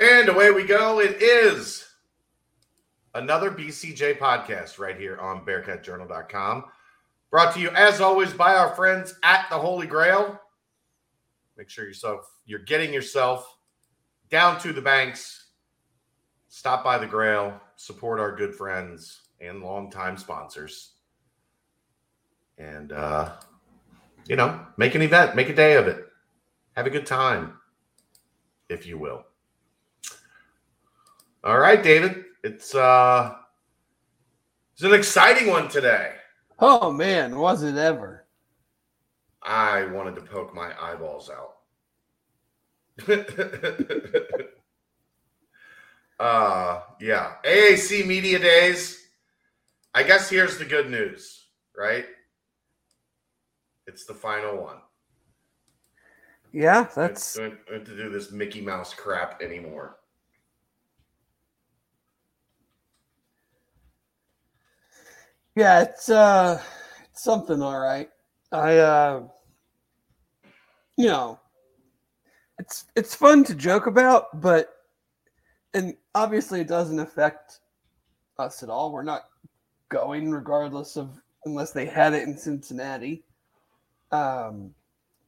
And away we go. It is another BCJ podcast right here on BearcatJournal.com. Brought to you, as always, by our friends at the Holy Grail. Make sure yourself you're getting yourself down to the banks. Stop by the Grail, support our good friends and longtime sponsors. And uh, you know, make an event, make a day of it. Have a good time, if you will. All right, David. It's uh it's an exciting one today. Oh man, was it ever? I wanted to poke my eyeballs out. uh yeah. AAC Media Days. I guess here's the good news, right? It's the final one. Yeah, that's don't, don't have to do this Mickey Mouse crap anymore. Yeah, it's uh it's something all right. I uh you know it's it's fun to joke about, but and obviously it doesn't affect us at all. We're not going regardless of unless they had it in Cincinnati. Um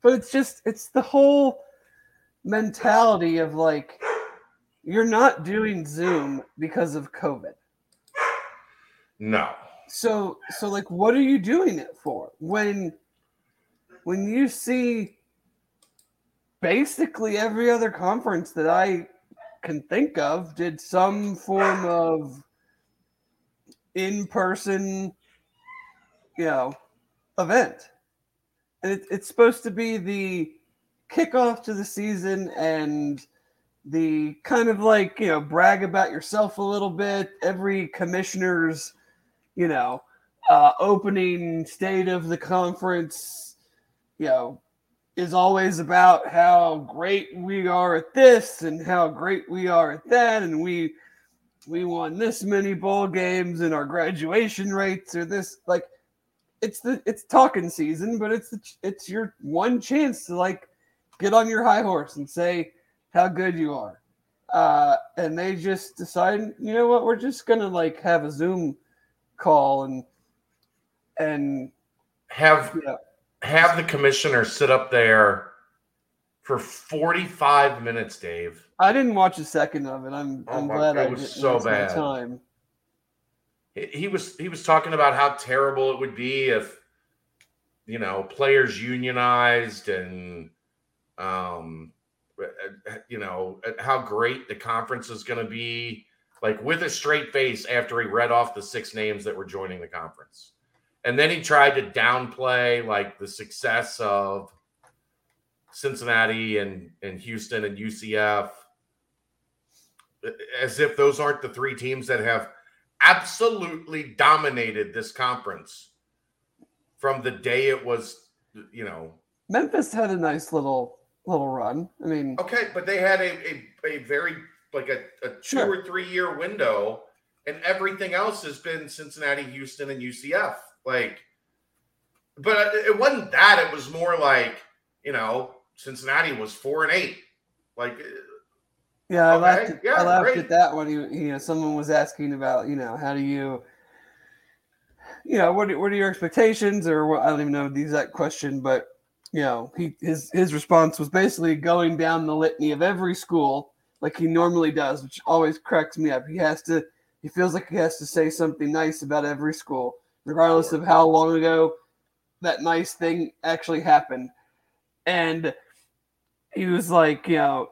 but it's just it's the whole mentality of like you're not doing Zoom because of COVID. No. So so like what are you doing it for? When when you see basically every other conference that I can think of did some form of in-person you know event. And it, it's supposed to be the kickoff to the season and the kind of like, you know, brag about yourself a little bit. Every commissioner's you know, uh, opening state of the conference, you know, is always about how great we are at this and how great we are at that, and we we won this many bowl games and our graduation rates are this like it's the it's talking season, but it's the, it's your one chance to like get on your high horse and say how good you are. Uh, and they just decide, you know what, we're just gonna like have a Zoom call and and have yeah. have the commissioner sit up there for 45 minutes, Dave. I didn't watch a second of it. I'm oh I'm oh glad I was so bad. Time. He was he was talking about how terrible it would be if you know players unionized and um uh, uh, you know uh, how great the conference is going to be like with a straight face after he read off the six names that were joining the conference. And then he tried to downplay like the success of Cincinnati and, and Houston and UCF as if those aren't the three teams that have absolutely dominated this conference from the day it was, you know. Memphis had a nice little little run. I mean, okay, but they had a, a, a very like a, a two sure. or three year window, and everything else has been Cincinnati, Houston, and UCF. Like, but it wasn't that. It was more like you know Cincinnati was four and eight. Like, yeah, I okay, laughed. At, yeah, I laughed great. at that when you you know someone was asking about you know how do you you know what are, what are your expectations or what, I don't even know the exact question, but you know he his his response was basically going down the litany of every school like he normally does, which always cracks me up. He has to, he feels like he has to say something nice about every school, regardless of how long ago that nice thing actually happened. And he was like, you know,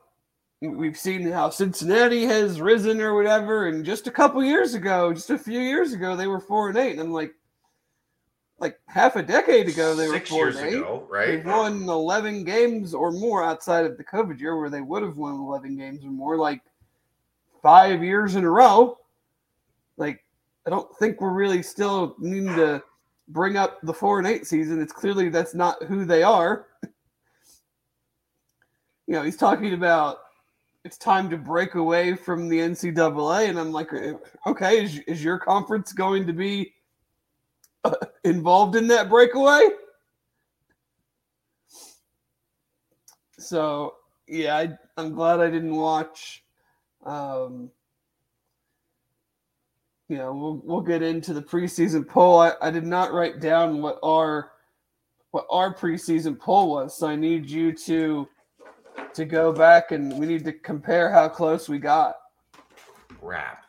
we've seen how Cincinnati has risen or whatever, and just a couple years ago, just a few years ago, they were four and eight. And I'm like, like half a decade ago they Six were four years eight. ago, right? They've won eleven games or more outside of the COVID year where they would have won eleven games or more, like five years in a row. Like I don't think we're really still needing to bring up the four and eight season. It's clearly that's not who they are. you know, he's talking about it's time to break away from the NCAA, and I'm like, uh, okay, is, is your conference going to be involved in that breakaway. So yeah, I, am glad I didn't watch Um, you know, we'll we'll get into the preseason poll. I, I did not write down what our what our preseason poll was, so I need you to to go back and we need to compare how close we got. Rap.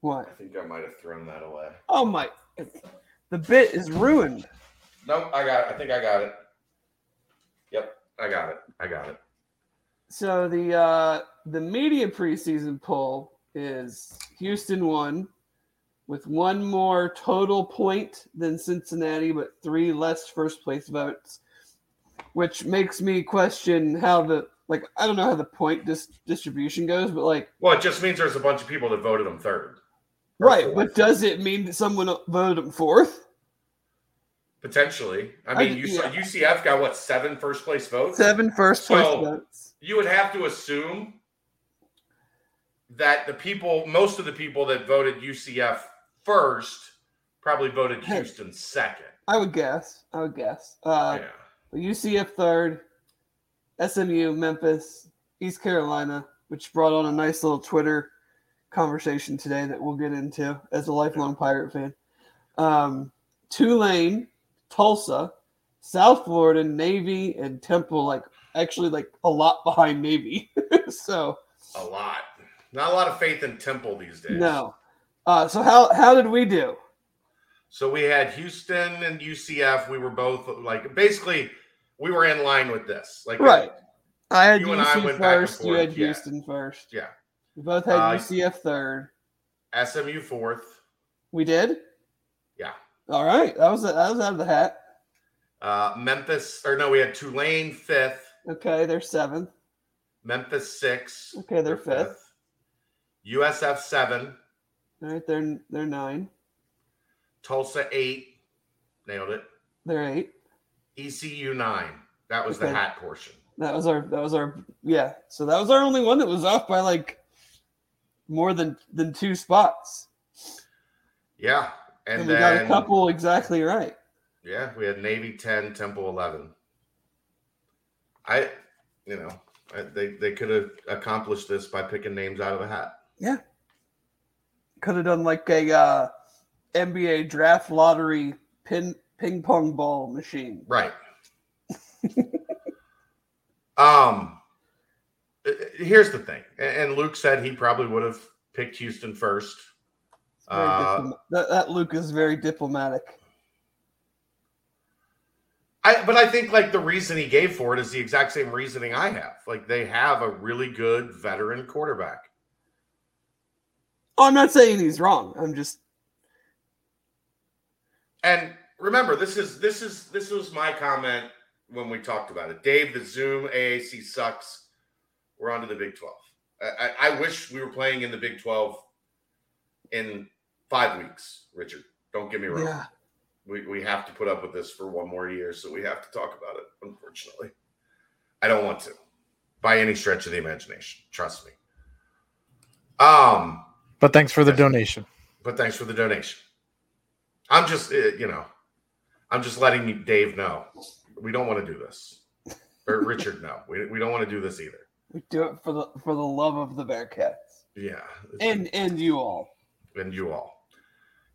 What? I think I might have thrown that away. Oh my! The bit is ruined. Nope, I got it. I think I got it. Yep, I got it. I got it. So the uh the media preseason poll is Houston won with one more total point than Cincinnati, but three less first place votes, which makes me question how the like I don't know how the point dis- distribution goes, but like well, it just means there's a bunch of people that voted them third. Right, but does it mean that someone voted them fourth? Potentially. I mean, I, yeah. UCF got what seven first place votes. Seven first place so votes. You would have to assume that the people, most of the people that voted UCF first, probably voted Houston second. I would guess. I would guess. Uh, yeah. UCF third, SMU, Memphis, East Carolina, which brought on a nice little Twitter conversation today that we'll get into as a lifelong Pirate fan. Um, Tulane, Tulsa, South Florida, Navy, and Temple, like actually like a lot behind Navy. so a lot. Not a lot of faith in Temple these days. No. Uh, so how how did we do? So we had Houston and UCF. We were both like basically we were in line with this. Like right. I had you UC first. You had Houston yeah. first. Yeah. We both had uh, UCF third. SMU fourth. We did. Yeah. All right. That was that was out of the hat. Uh, Memphis, or no, we had Tulane fifth. Okay, they're seventh. Memphis six. Okay, they're, they're fifth. fifth. USF seven. All right, they're they're nine. Tulsa eight. Nailed it. They're eight. ECU nine. That was okay. the hat portion. That was our that was our yeah. So that was our only one that was off by like more than than two spots. Yeah. And, and we then, got a couple exactly right. Yeah, we had Navy 10, Temple 11. I, you know, I, they, they could have accomplished this by picking names out of a hat. Yeah. Could have done like a uh, NBA draft lottery pin ping pong ball machine. Right. um here's the thing. And Luke said he probably would have picked Houston first. Uh, that, that Luke is very diplomatic. I, but I think like the reason he gave for it is the exact same reasoning I have. Like they have a really good veteran quarterback. Oh, I'm not saying he's wrong. I'm just And remember, this is this is this was my comment when we talked about it. Dave, the Zoom AAC sucks. We're on to the Big 12. I, I wish we were playing in the Big 12 in five weeks, Richard. Don't get me wrong. Yeah. We, we have to put up with this for one more year, so we have to talk about it, unfortunately. I don't want to by any stretch of the imagination. Trust me. Um, but thanks for the donation. But thanks for the donation. I'm just, uh, you know, I'm just letting Dave know we don't want to do this, or Richard no, we, we don't want to do this either. We do it for the for the love of the Bearcats. Yeah, and and you all, and you all,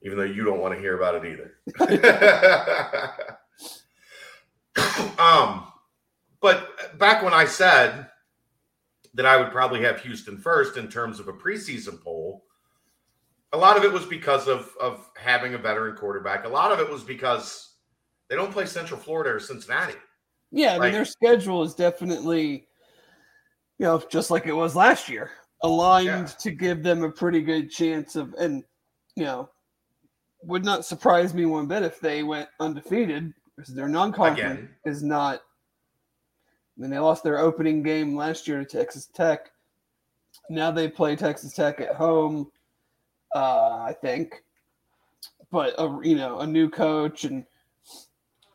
even though you don't want to hear about it either. um, but back when I said that I would probably have Houston first in terms of a preseason poll, a lot of it was because of of having a veteran quarterback. A lot of it was because they don't play Central Florida or Cincinnati. Yeah, I mean their schedule is definitely you know, just like it was last year, aligned yeah. to give them a pretty good chance of, and you know, would not surprise me one bit if they went undefeated because their non-conference is not. I mean, they lost their opening game last year to Texas Tech. Now they play Texas Tech at home, uh, I think. But a, you know, a new coach and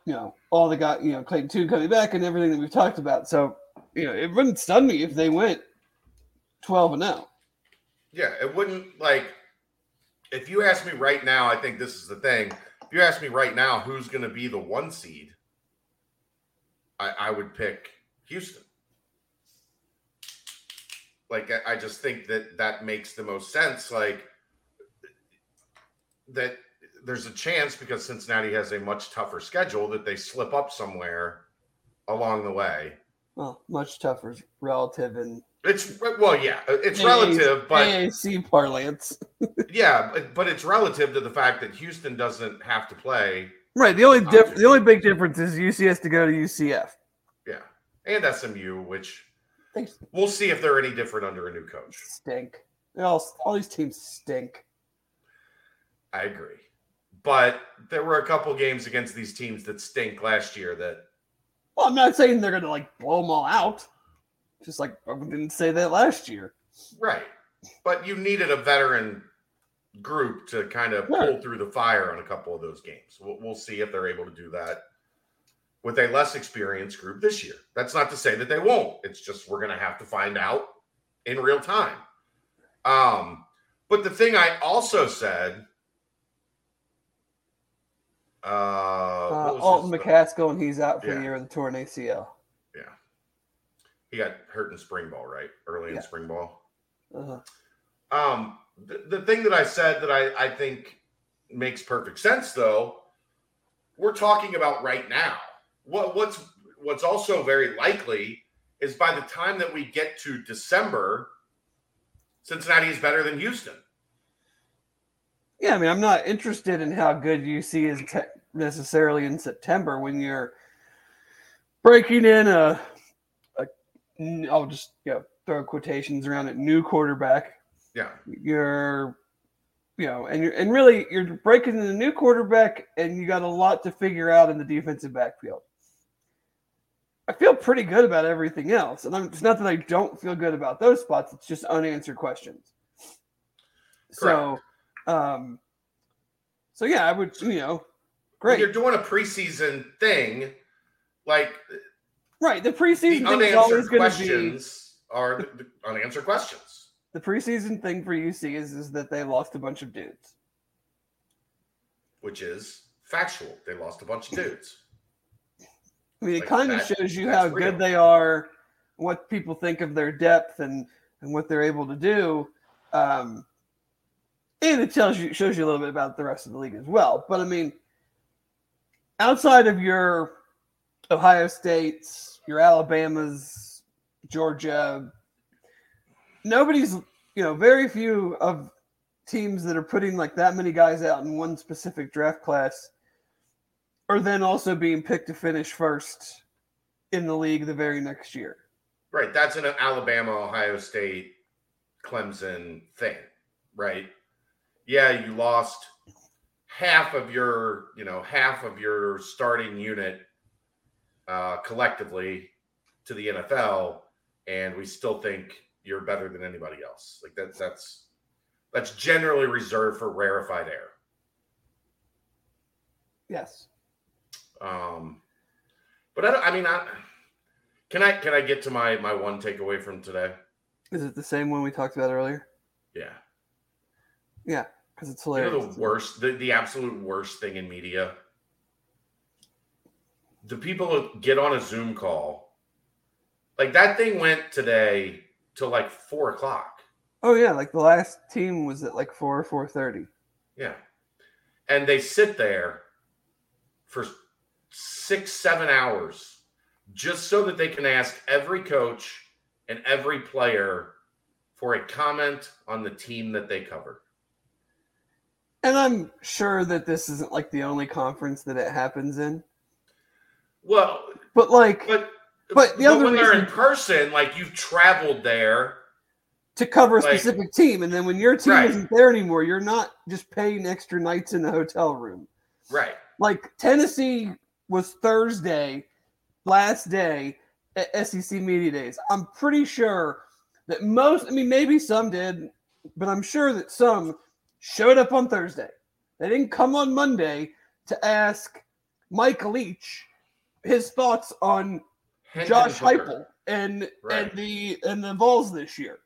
you know all the guy, you know, Clayton Tune coming back and everything that we've talked about. So you know, it wouldn't stun me if they went 12 and 0. Yeah, it wouldn't like if you ask me right now, I think this is the thing. If you ask me right now who's going to be the one seed, I, I would pick Houston. Like I just think that that makes the most sense. Like that there's a chance because Cincinnati has a much tougher schedule that they slip up somewhere along the way. Well, much tougher relative and it's well, yeah, it's AAC, relative, but AAC parlance. yeah, but, but it's relative to the fact that Houston doesn't have to play. Right. The only uh, diff- the only big difference is UC has to go to UCF. Yeah, and SMU, which we'll see if they're any different under a new coach. Stink. They All, all these teams stink. I agree. But there were a couple games against these teams that stink last year that. Well, I'm not saying they're going to like blow them all out. Just like I didn't say that last year. Right. But you needed a veteran group to kind of pull through the fire on a couple of those games. We'll, we'll see if they're able to do that with a less experienced group this year. That's not to say that they won't. It's just we're going to have to find out in real time. Um, but the thing I also said uh, uh Alton McCaskill, and he's out for yeah. the year with a torn ACL. Yeah, he got hurt in spring ball, right? Early yeah. in spring ball. Uh-huh. Um, the, the thing that I said that I, I think makes perfect sense, though, we're talking about right now. What what's what's also very likely is by the time that we get to December, Cincinnati is better than Houston. Yeah, I mean, I'm not interested in how good UC is te- necessarily in September when you're breaking in a, a I'll just you know, throw quotations around it, new quarterback. Yeah, you're, you know, and you're and really you're breaking in a new quarterback, and you got a lot to figure out in the defensive backfield. I feel pretty good about everything else, and I'm, it's not that I don't feel good about those spots. It's just unanswered questions. Correct. So um, so yeah, I would, you know, great. When you're doing a preseason thing, like right, the preseason the thing is always going to be are the, the unanswered questions. The preseason thing for UC is is that they lost a bunch of dudes, which is factual. They lost a bunch of dudes. I mean, it like kind of shows you how real. good they are, what people think of their depth, and and what they're able to do. Um, and it tells you shows you a little bit about the rest of the league as well. But I mean, outside of your Ohio States, your Alabamas, Georgia, nobody's you know very few of teams that are putting like that many guys out in one specific draft class are then also being picked to finish first in the league the very next year. Right. That's an Alabama, Ohio State, Clemson thing, right? Yeah, you lost half of your, you know, half of your starting unit uh, collectively to the NFL, and we still think you're better than anybody else. Like that's that's that's generally reserved for rarefied air. Yes. Um, but I, don't, I mean, I can I can I get to my my one takeaway from today? Is it the same one we talked about earlier? Yeah. Yeah because it's hilarious. You know the worst, the, the absolute worst thing in media. The people get on a Zoom call. Like that thing went today till like four o'clock. Oh yeah, like the last team was at like four or four thirty. Yeah, and they sit there for six, seven hours just so that they can ask every coach and every player for a comment on the team that they cover. And I'm sure that this isn't like the only conference that it happens in. Well, but like, but but the but other when they're in person, like you've traveled there to cover a like, specific team, and then when your team right. isn't there anymore, you're not just paying extra nights in the hotel room. Right. Like Tennessee was Thursday, last day at SEC Media Days. I'm pretty sure that most, I mean, maybe some did, but I'm sure that some showed up on Thursday. They didn't come on Monday to ask Mike Leach his thoughts on Hendon Josh Heupel and right. and the and the Vols this year.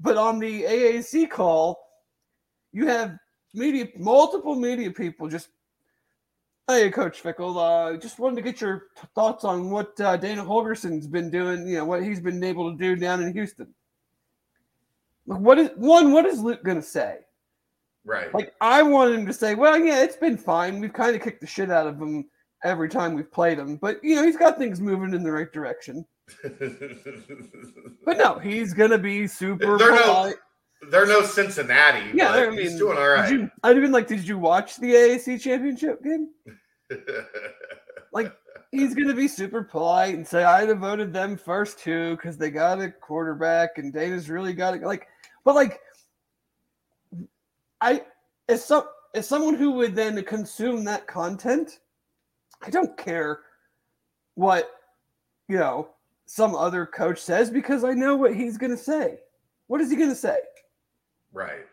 But on the AAC call, you have media, multiple media people just, hey, Coach Fickell uh, just wanted to get your t- thoughts on what uh, Dana Holgorsen's been doing. You know what he's been able to do down in Houston. Like, what is one? What is Luke gonna say? Right. Like, I wanted him to say, "Well, yeah, it's been fine. We've kind of kicked the shit out of him every time we've played him, but you know, he's got things moving in the right direction." but no, he's gonna be super. They're polite. no, they're no Cincinnati. Yeah, I mean, he's doing all right. You, I'd been like, did you watch the AAC championship game? like, he's gonna be super polite and say, "I'd have voted them first too because they got a quarterback and Dana's really got it." Like, but like, I as some as someone who would then consume that content, I don't care what you know some other coach says because I know what he's going to say. What is he going to say? Right.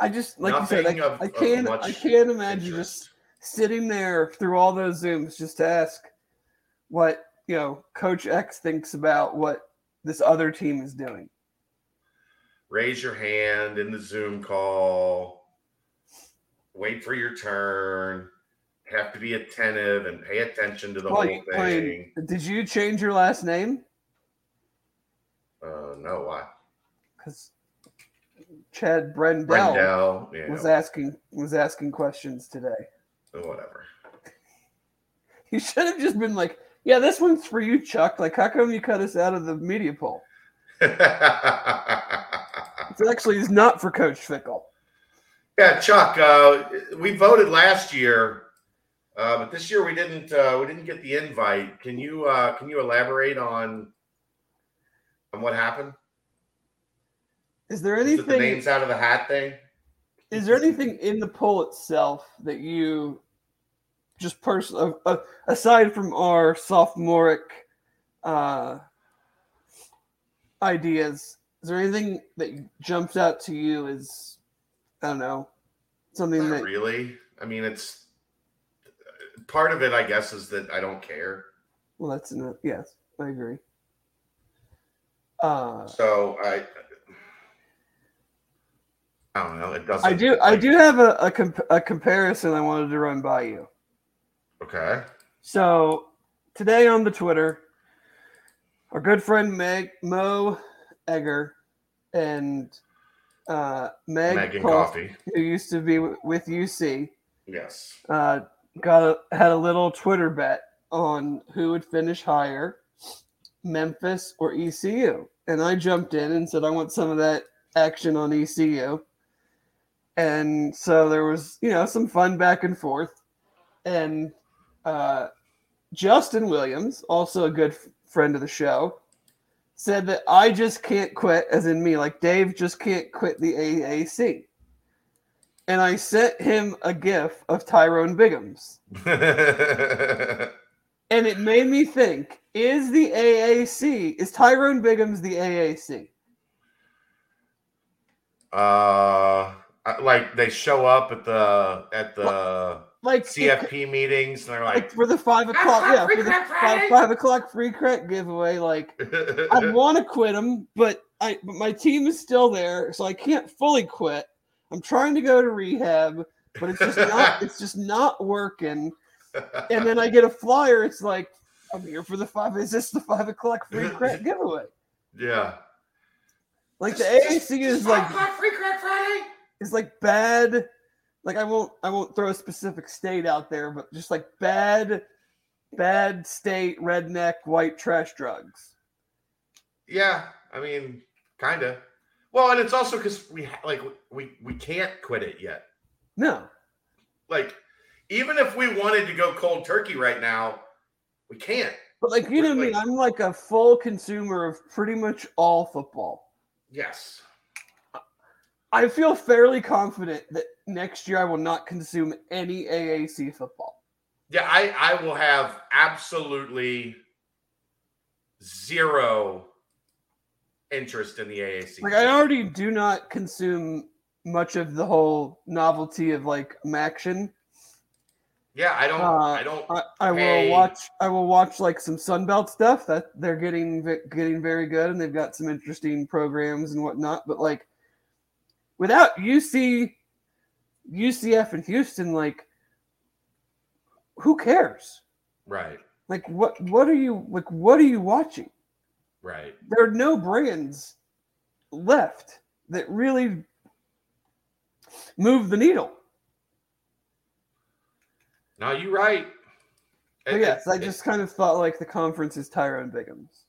I just like Nothing you said, I, of, I can't I can't imagine interest. just sitting there through all those zooms just to ask what you know Coach X thinks about what this other team is doing. Raise your hand in the Zoom call. Wait for your turn have to be attentive and pay attention to the whole thing. did you change your last name? Uh, no, why? Because Chad Brendel, Brendel yeah. was asking was asking questions today. Whatever. You should have just been like, "Yeah, this one's for you, Chuck." Like, how come you cut us out of the media poll? it actually is not for Coach Fickell. Yeah, Chuck. Uh, we voted last year uh, but this year we didn't uh, we didn't get the invite. Can you uh, can you elaborate on on what happened? Is there anything is the names out of the hat thing? Is there anything in the poll itself that you just personally, uh, uh, aside from our sophomoric uh, ideas, is there anything that jumps out to you as I don't know something Not that really? I mean, it's part of it, I guess, is that I don't care. Well, that's enough. Yes, I agree. Uh, so I, I don't know. It doesn't. I do. Like, I do have a a, comp- a comparison I wanted to run by you. Okay. So today on the Twitter, our good friend Meg Mo Egger and uh, Meg Megan Coffee, who used to be with UC. Yes. Uh, got a, had a little Twitter bet on who would finish higher, Memphis or ECU. And I jumped in and said I want some of that action on ECU. And so there was, you know, some fun back and forth. And uh, Justin Williams, also a good f- friend of the show, said that I just can't quit, as in me, like Dave just can't quit the AAC and I sent him a gif of Tyrone Biggums. and it made me think, is the AAC, is Tyrone Biggums the AAC? Uh like they show up at the at the like CFP it, meetings and they're like, like for the five o'clock yeah for the five, five o'clock free crack giveaway like I want to quit them but I but my team is still there so I can't fully quit I'm trying to go to rehab, but it's just not it's just not working. And then I get a flyer. It's like I'm here for the five. Is this the five o'clock free crack giveaway? Yeah. Like the AAC is like free crack Friday. It's like bad. Like I won't I won't throw a specific state out there, but just like bad, bad state redneck white trash drugs. Yeah, I mean, kind of. Well, and it's also because we like we we can't quit it yet. No. Like, even if we wanted to go cold turkey right now, we can't. But like you know like, me, I'm like a full consumer of pretty much all football. Yes. I feel fairly confident that next year I will not consume any AAC football. Yeah, I, I will have absolutely zero interest in the AAC. Like I already do not consume much of the whole novelty of like action. Yeah, I don't. Uh, I don't. I, I will watch. I will watch like some Sunbelt stuff that they're getting getting very good, and they've got some interesting programs and whatnot. But like, without UC, UCF and Houston, like, who cares? Right. Like, what? What are you like? What are you watching? Right. There are no brands left that really move the needle. No, you're right. But yes, I just kind of thought like the conference is Tyrone Biggums.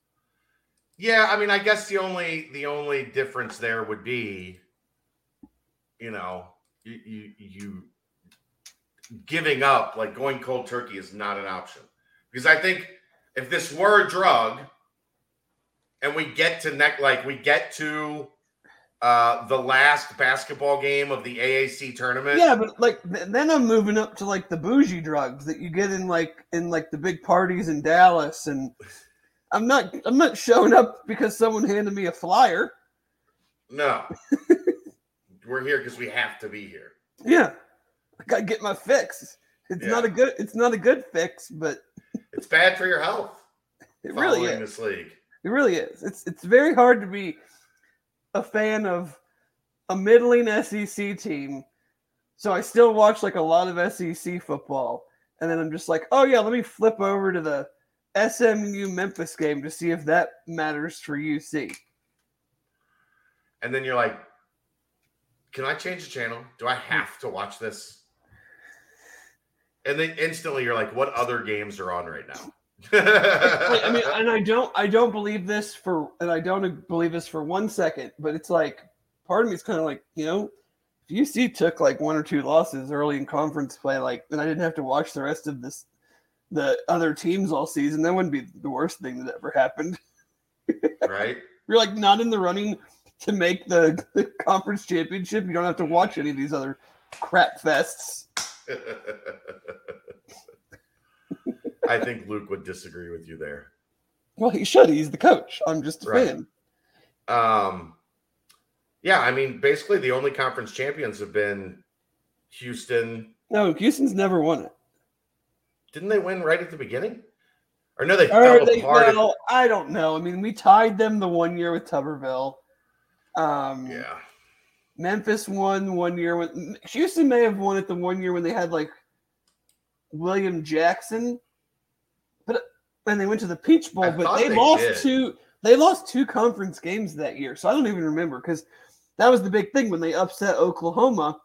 Yeah, I mean, I guess the only the only difference there would be, you know, you, you, you giving up like going cold turkey is not an option because I think if this were a drug, and we get to neck like we get to uh the last basketball game of the AAC tournament. Yeah, but like then I'm moving up to like the bougie drugs that you get in like in like the big parties in Dallas and I'm not I'm not showing up because someone handed me a flyer. No. We're here because we have to be here. Yeah. I gotta get my fix. It's yeah. not a good it's not a good fix, but it's bad for your health. It really is. This league. It really is. It's it's very hard to be a fan of a middling SEC team. So I still watch like a lot of SEC football. And then I'm just like, oh yeah, let me flip over to the SMU Memphis game to see if that matters for UC. And then you're like, can I change the channel? Do I hmm. have to watch this? And then instantly you're like, what other games are on right now? I mean, and I don't, I don't believe this for, and I don't believe this for one second. But it's like, part of me is kind of like, you know, if UC took like one or two losses early in conference play, like, and I didn't have to watch the rest of this, the other teams all season, that wouldn't be the worst thing that ever happened. Right? You're like not in the running to make the, the conference championship. You don't have to watch any of these other crap fests. I think Luke would disagree with you there. Well, he should. He's the coach. I'm just a right. fan. Um, yeah, I mean, basically the only conference champions have been Houston. No, Houston's never won it. Didn't they win right at the beginning? Or no, they or they, apart. I don't know. I mean, we tied them the one year with Tuberville. Um, yeah. Memphis won one year when Houston may have won it the one year when they had like William Jackson but and they went to the Peach Bowl, I but they, they lost did. two. They lost two conference games that year, so I don't even remember because that was the big thing when they upset Oklahoma.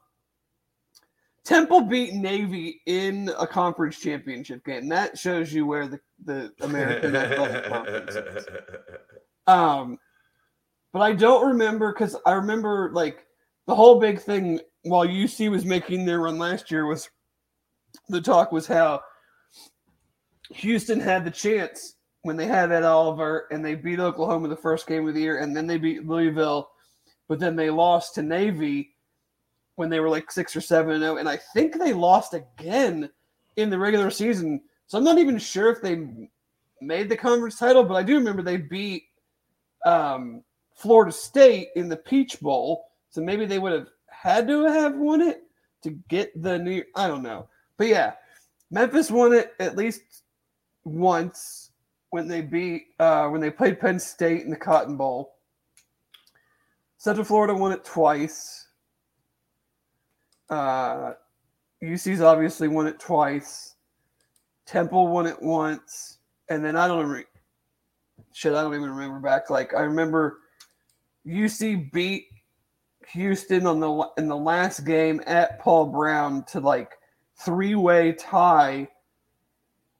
Temple beat Navy in a conference championship game. That shows you where the the American Athletic Conference is. Um, but I don't remember because I remember like the whole big thing while UC was making their run last year was the talk was how Houston had the chance when they had Ed Oliver and they beat Oklahoma the first game of the year, and then they beat Louisville, but then they lost to Navy when they were like six or seven and zero, oh, and I think they lost again in the regular season. So I'm not even sure if they made the conference title, but I do remember they beat um, Florida State in the Peach Bowl, so maybe they would have had to have won it to get the new. I don't know, but yeah, Memphis won it at least once when they beat uh, when they played Penn State in the Cotton Bowl. Central Florida won it twice. Uh, UC's obviously won it twice. Temple won it once, and then I don't remember. Shit, I don't even remember back. Like I remember, UC beat Houston on the in the last game at Paul Brown to like three way tie.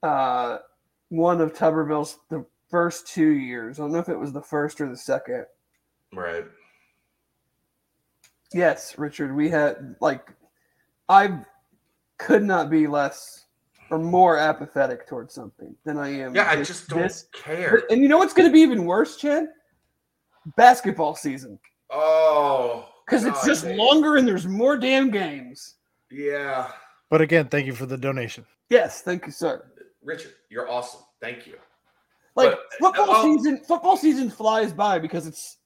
Uh, one of Tuberville's the first two years. I don't know if it was the first or the second. Right. Yes, Richard. We had like I could not be less or more apathetic towards something than I am. Yeah, I just don't this. care. And you know what's going to be even worse, Chad? Basketball season. Oh, because it's just man. longer and there's more damn games. Yeah. But again, thank you for the donation. Yes, thank you, sir. Richard, you're awesome. Thank you. Like but, football uh, season, football season flies by because it's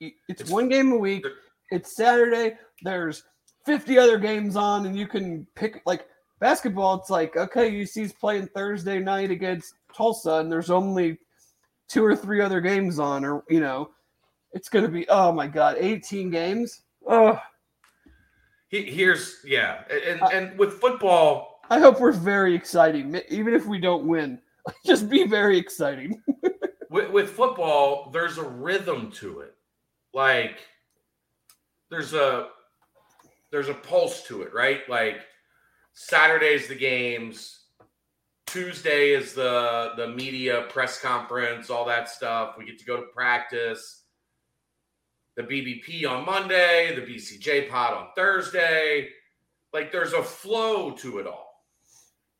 it's, it's one game a week. It's Saturday. There's 50 other games on, and you can pick like basketball. It's like okay, UC's playing Thursday night against Tulsa, and there's only two or three other games on, or you know, it's going to be oh my god, 18 games. Oh, here's yeah, and and with football I hope we're very exciting, even if we don't win. Just be very exciting. with, with football, there's a rhythm to it. like there's a there's a pulse to it, right? Like Saturday's the games, Tuesday is the the media press conference, all that stuff. We get to go to practice. The BBP on Monday, the BCJ pod on Thursday. Like there's a flow to it all.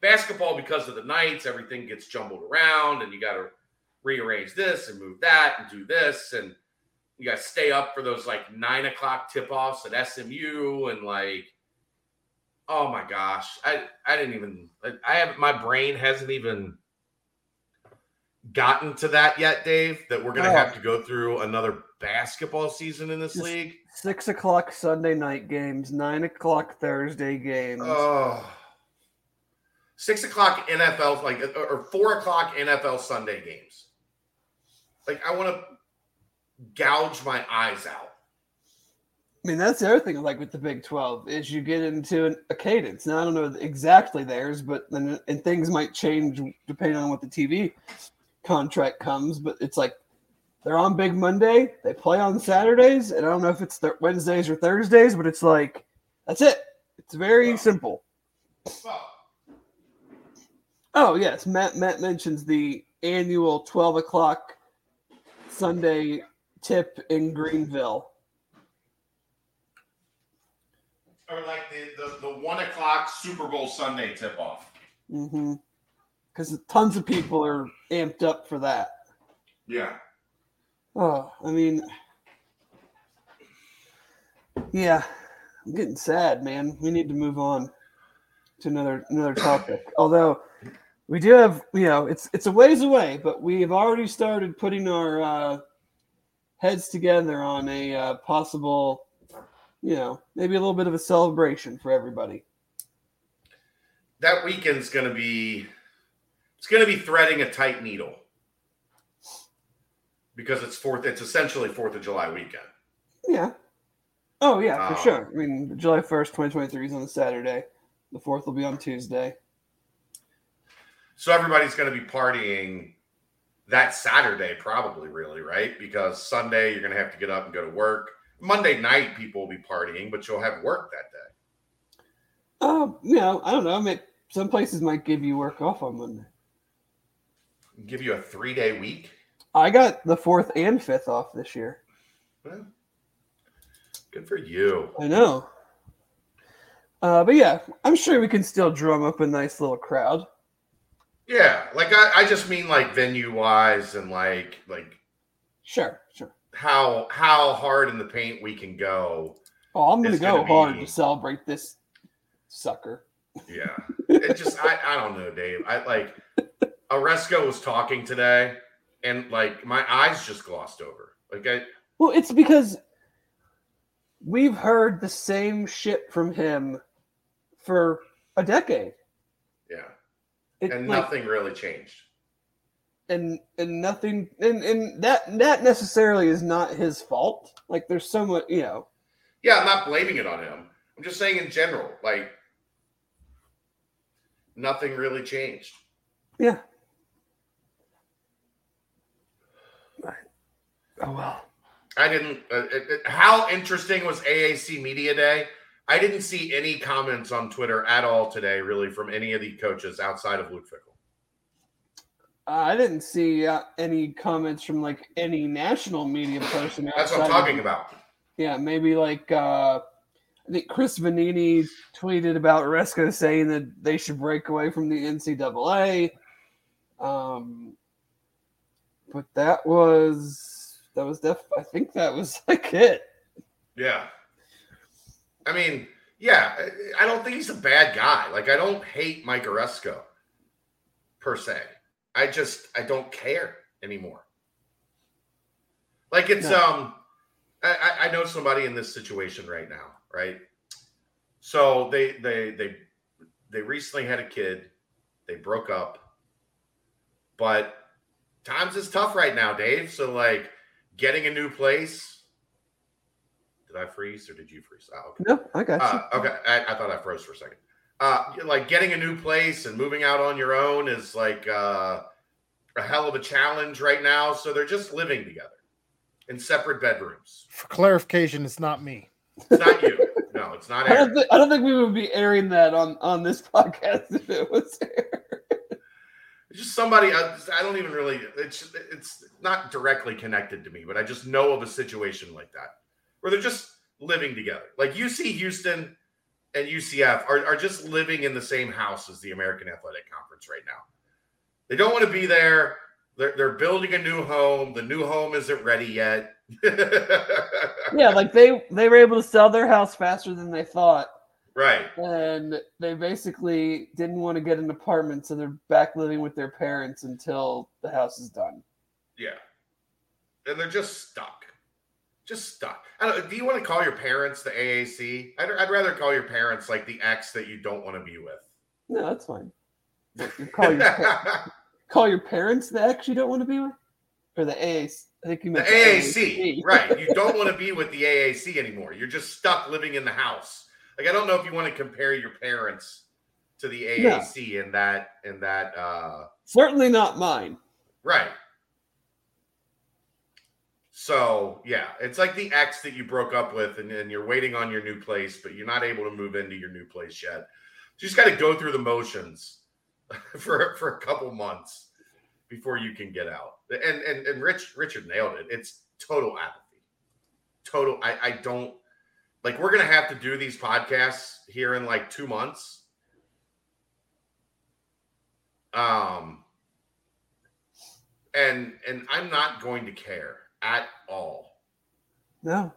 Basketball, because of the nights, everything gets jumbled around, and you got to rearrange this and move that and do this, and you got to stay up for those like nine o'clock tip offs at SMU, and like Oh my gosh. I I didn't even I have my brain hasn't even gotten to that yet, Dave, that we're gonna oh. have to go through another basketball season in this league. Six o'clock Sunday night games, nine o'clock Thursday games. Oh six o'clock NFL like uh, or four o'clock NFL Sunday games. Like I want to gouge my eyes out. I mean, that's the other thing, like with the Big Twelve, is you get into an, a cadence. Now I don't know exactly theirs, but then and things might change depending on what the TV contract comes. But it's like they're on Big Monday, they play on Saturdays, and I don't know if it's th- Wednesdays or Thursdays, but it's like that's it. It's very simple. Oh yes, Matt. Matt mentions the annual twelve o'clock Sunday tip in Greenville or like the, the, the one o'clock Super Bowl Sunday tip off. Mm-hmm. Because tons of people are amped up for that. Yeah. Oh, I mean, yeah, I'm getting sad, man. We need to move on to another another topic. Although we do have, you know, it's it's a ways away, but we have already started putting our uh, heads together on a uh, possible you know, maybe a little bit of a celebration for everybody. That weekend's going to be it's going to be threading a tight needle because it's fourth. It's essentially Fourth of July weekend. Yeah. Oh yeah, for um, sure. I mean, July first, twenty twenty three is on a Saturday. The fourth will be on Tuesday. So everybody's going to be partying that Saturday, probably, really, right? Because Sunday you're going to have to get up and go to work. Monday night people will be partying, but you'll have work that day. Um, you know, I don't know. I mean, some places might give you work off on Monday. Give you a three day week. I got the fourth and fifth off this year. Well, good for you. I know. Uh, but yeah, I'm sure we can still drum up a nice little crowd. Yeah, like I, I just mean like venue wise and like like. Sure, sure how how hard in the paint we can go. Oh, I'm gonna go gonna hard be, to celebrate this sucker. Yeah, it just I I don't know, Dave. I like Aresco was talking today, and like my eyes just glossed over. Like I. Well, it's because we've heard the same shit from him for a decade. Yeah. It, and like, nothing really changed and and nothing and and that that necessarily is not his fault. Like there's so much, you know. Yeah, I'm not blaming it on him. I'm just saying in general, like nothing really changed. Yeah. Oh well. I didn't. Uh, it, it, how interesting was AAC Media Day? I didn't see any comments on Twitter at all today, really, from any of the coaches outside of Luke Fickell. Uh, I didn't see uh, any comments from like any national media person. That's what I'm talking of, about. Yeah, maybe like uh, I think Chris Vannini tweeted about Aresco saying that they should break away from the NCAA. Um, but that was that was def. I think that was like it. Yeah. I mean, yeah, I don't think he's a bad guy. Like I don't hate Mike Aresco per se. I just I don't care anymore. Like it's no. um I, I know somebody in this situation right now, right? So they they they they recently had a kid, they broke up, but times is tough right now, Dave. So like getting a new place. Did I freeze or did you freeze? Oh, okay. No, I got uh, you. okay, I, I, thought I froze for a second uh, like getting a new place and moving out on your own is like uh, a hell of a challenge right now. So they're just living together. in separate bedrooms. For clarification, it's not me. It's not you. No, it's not. I don't, th- I don't think we would be airing that on on this podcast if it was there. Just somebody. I, I don't even really. It's it's not directly connected to me, but I just know of a situation like that where they're just living together. Like UC Houston and UCF are, are just living in the same house as the American Athletic Conference right now. They don't want to be there. They're, they're building a new home. The new home isn't ready yet. yeah, like they they were able to sell their house faster than they thought. Right. And they basically didn't want to get an apartment, so they're back living with their parents until the house is done. Yeah. And they're just stuck. Just stuck. do you want to call your parents the AAC? I'd, I'd rather call your parents like the ex that you don't want to be with. No, that's fine. You call your call your parents the ex you don't want to be with, or the AAC. I think you meant the, the AAC. AAC. right? You don't want to be with the AAC anymore. You're just stuck living in the house. Like I don't know if you want to compare your parents to the AAC no. in that in that. uh Certainly not mine. Right. So yeah, it's like the ex that you broke up with, and, and you're waiting on your new place, but you're not able to move into your new place yet. So you just got to go through the motions for for a couple months before you can get out. And and and Rich Richard nailed it. It's total apathy. Total. I I don't like. We're gonna have to do these podcasts here in like two months. Um. And and I'm not going to care at all. No.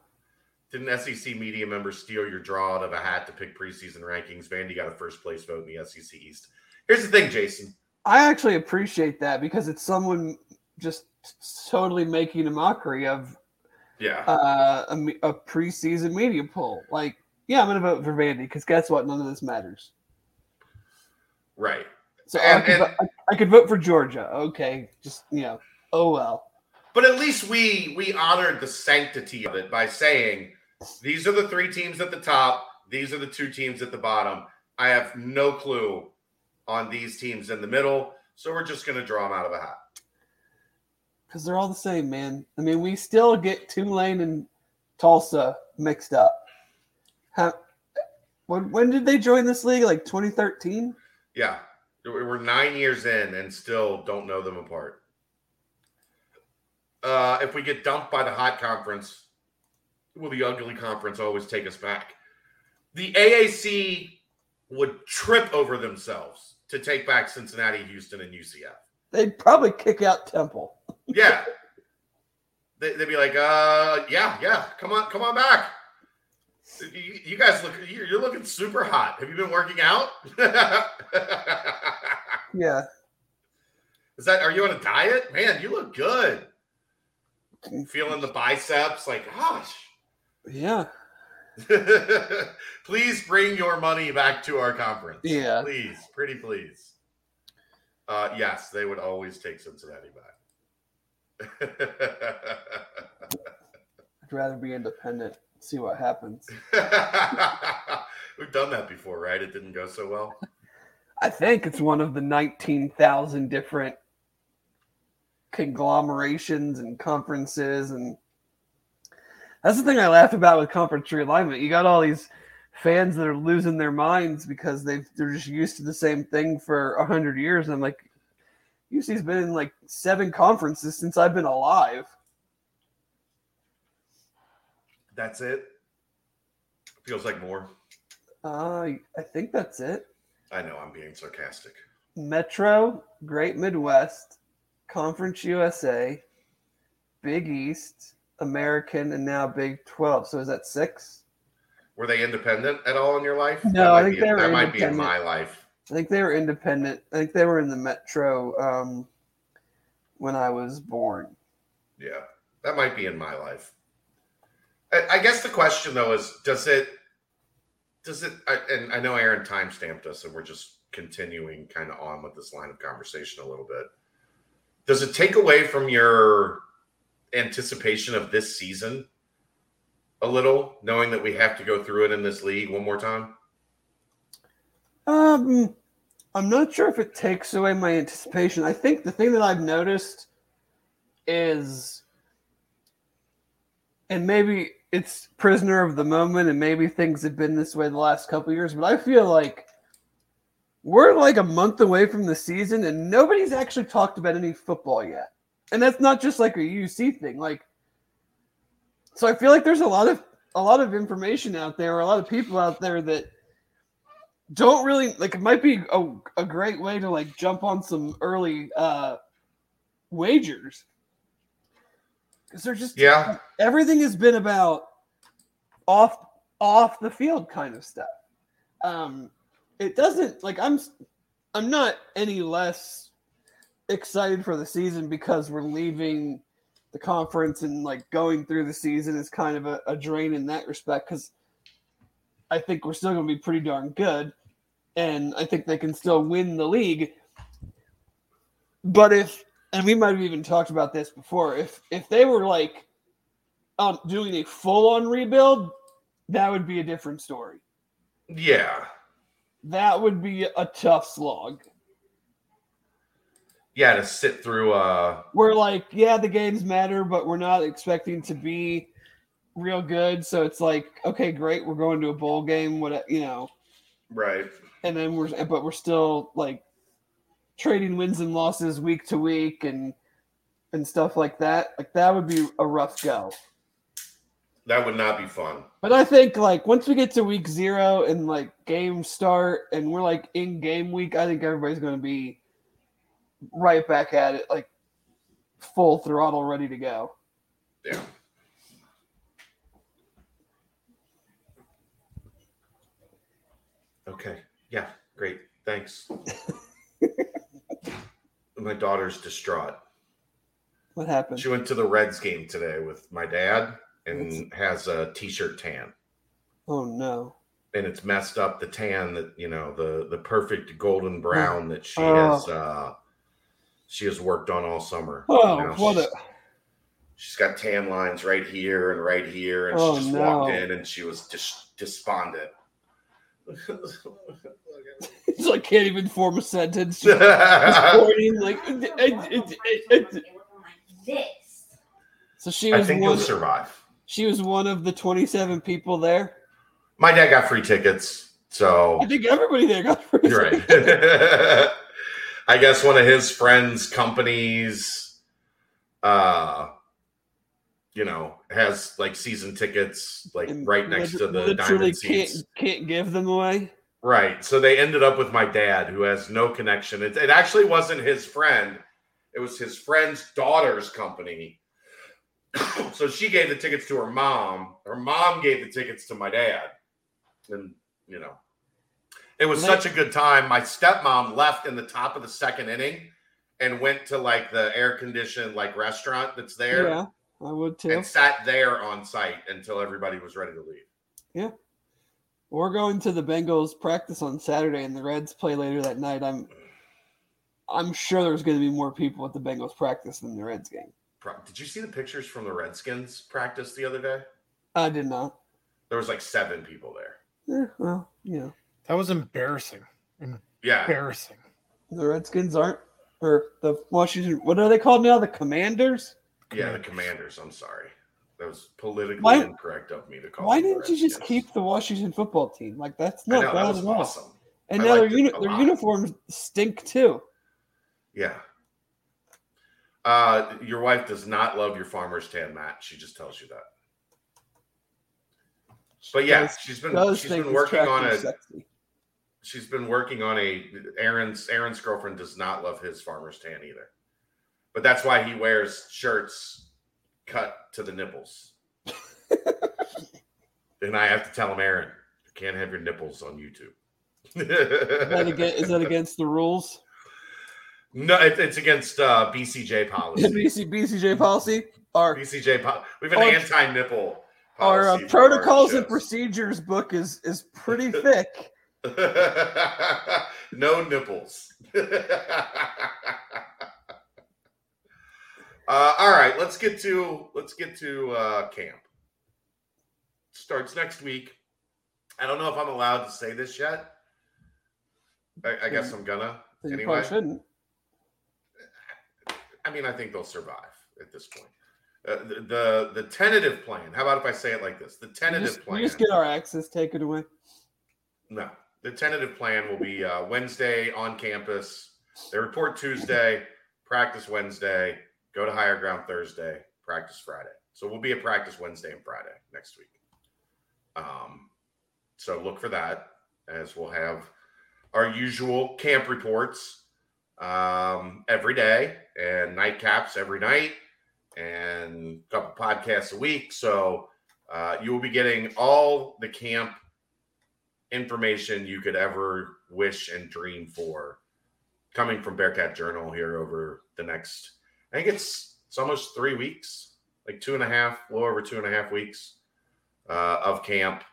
Didn't SEC media members steal your draw out of a hat to pick preseason rankings? Vandy got a first place vote in the SEC East. Here's the thing, Jason. I actually appreciate that because it's someone just totally making a mockery of yeah uh, a, a preseason media poll. Like, yeah, I'm going to vote for Vandy because guess what? None of this matters. Right. So and, I, could, and, I, I could vote for Georgia. Okay, just you know, oh well. But at least we we honored the sanctity of it by saying these are the three teams at the top. These are the two teams at the bottom. I have no clue on these teams in the middle. So we're just going to draw them out of a hat. Because they're all the same, man. I mean, we still get Tulane and Tulsa mixed up. How, when, when did they join this league? Like 2013? Yeah. We're nine years in and still don't know them apart. Uh, if we get dumped by the hot conference, will the ugly conference always take us back? The AAC would trip over themselves to take back Cincinnati, Houston, and UCF. They'd probably kick out Temple. Yeah. They, would be like, uh, yeah, yeah, come on, come on back. You, you guys look, you're looking super hot. Have you been working out? yeah. Is that, are you on a diet? Man, you look good. Feeling the biceps, like, gosh. Yeah. please bring your money back to our conference. Yeah. Please, pretty please. Uh, yes, they would always take Cincinnati back. I'd rather be independent. See what happens. We've done that before, right? It didn't go so well. I think it's one of the 19,000 different conglomerations and conferences and that's the thing I laugh about with conference realignment. You got all these fans that are losing their minds because they they're just used to the same thing for a hundred years. And I'm like, UC's been in like seven conferences since I've been alive. That's it. Feels like more. Uh, I think that's it. I know I'm being sarcastic. Metro, Great Midwest, Conference USA, Big East, American, and now Big 12. So is that six? Were they independent at all in your life? No, I think be, they were. That might be in my life. I think they were independent. I think they were in the Metro um, when I was born. Yeah, that might be in my life. I, I guess the question though is, does it? Does it? I, and I know Aaron time stamped us, and we're just continuing kind of on with this line of conversation a little bit. Does it take away from your anticipation of this season a little, knowing that we have to go through it in this league one more time? Um, I'm not sure if it takes away my anticipation. I think the thing that I've noticed is and maybe it's prisoner of the moment, and maybe things have been this way the last couple years, but I feel like we're like a month away from the season, and nobody's actually talked about any football yet. And that's not just like a UC thing. Like, so I feel like there's a lot of a lot of information out there, or a lot of people out there that don't really like. It might be a, a great way to like jump on some early uh wagers because they're just yeah. Everything has been about off off the field kind of stuff. Um, it doesn't like I'm I'm not any less excited for the season because we're leaving the conference and like going through the season is kind of a, a drain in that respect because I think we're still going to be pretty darn good, and I think they can still win the league. But if and we might have even talked about this before. If if they were like um, doing a full on rebuild, that would be a different story. Yeah, that would be a tough slog. Yeah, to sit through. Uh, we're like, yeah, the games matter, but we're not expecting to be real good. So it's like, okay, great, we're going to a bowl game. What you know, right? And then we're, but we're still like trading wins and losses week to week and and stuff like that. Like that would be a rough go. That would not be fun. But I think like once we get to week zero and like games start and we're like in game week, I think everybody's going to be right back at it, like full throttle, ready to go. Yeah. Okay. Yeah. Great. Thanks. my daughter's distraught. What happened? She went to the Reds game today with my dad and has a t-shirt tan. Oh no. And it's messed up the tan that, you know, the the perfect golden brown that she oh. has uh she has worked on all summer. Oh, you know, what a She's got tan lines right here and right here, and oh, she just no. walked in and she was just despondent. It's like can't even form a sentence. Recording like it, it, it, So she was. I think one, you'll survive. She was one of the twenty-seven people there. My dad got free tickets, so I think everybody there got free. You're right. I guess one of his friends' companies, uh, you know, has like season tickets, like and right next to the diamond seats. Can't, can't give them away. Right. So they ended up with my dad, who has no connection. It, it actually wasn't his friend, it was his friend's daughter's company. so she gave the tickets to her mom. Her mom gave the tickets to my dad. And, you know, it was such a good time. My stepmom left in the top of the second inning and went to like the air conditioned like restaurant that's there. Yeah, I would too. And sat there on site until everybody was ready to leave. Yeah. We're going to the Bengals practice on Saturday, and the Reds play later that night. I'm, I'm sure there's going to be more people at the Bengals practice than the Reds game. Did you see the pictures from the Redskins practice the other day? I did not. There was like seven people there. Yeah, well, you know, that was embarrassing. Yeah, embarrassing. The Redskins aren't, or the Washington. What are they called now? The Commanders. Yeah, the Commanders. I'm sorry. That was politically why, incorrect of me to call. Why didn't you just keep the Washington football team? Like that's not know, bad that at all. Awesome. And I now their uni- their uniforms stink too. Yeah. Uh, your wife does not love your farmer's tan, Matt. She just tells you that. But yeah, does, she's been she's been working on a sexy. she's been working on a Aaron's Aaron's girlfriend does not love his farmer's tan either. But that's why he wears shirts cut to the nipples. and I have to tell him, Aaron, you can't have your nipples on YouTube. is, that against, is that against the rules? No, it, it's against uh, BCJ policy. BC, BCJ policy? Our BCJ po- we have an anti-nipple. Policy. Our uh, protocols and procedures book is is pretty thick. no nipples. Uh, all right, let's get to let's get to uh, camp. Starts next week. I don't know if I'm allowed to say this yet. I, I guess I'm gonna. You anyway. shouldn't. I mean, I think they'll survive at this point. uh, the, the, the tentative plan. How about if I say it like this? The tentative just, plan. just get our access taken away. No, the tentative plan will be uh, Wednesday on campus. They report Tuesday, practice Wednesday, go to higher ground Thursday, practice Friday. So we'll be at practice Wednesday and Friday next week. Um, so look for that as we'll have our usual camp reports um, every day and nightcaps every night and a couple podcasts a week. So uh, you will be getting all the camp information you could ever wish and dream for coming from Bearcat Journal here over the next, I think it's it's almost three weeks, like two and a half, a little over two and a half weeks uh, of camp.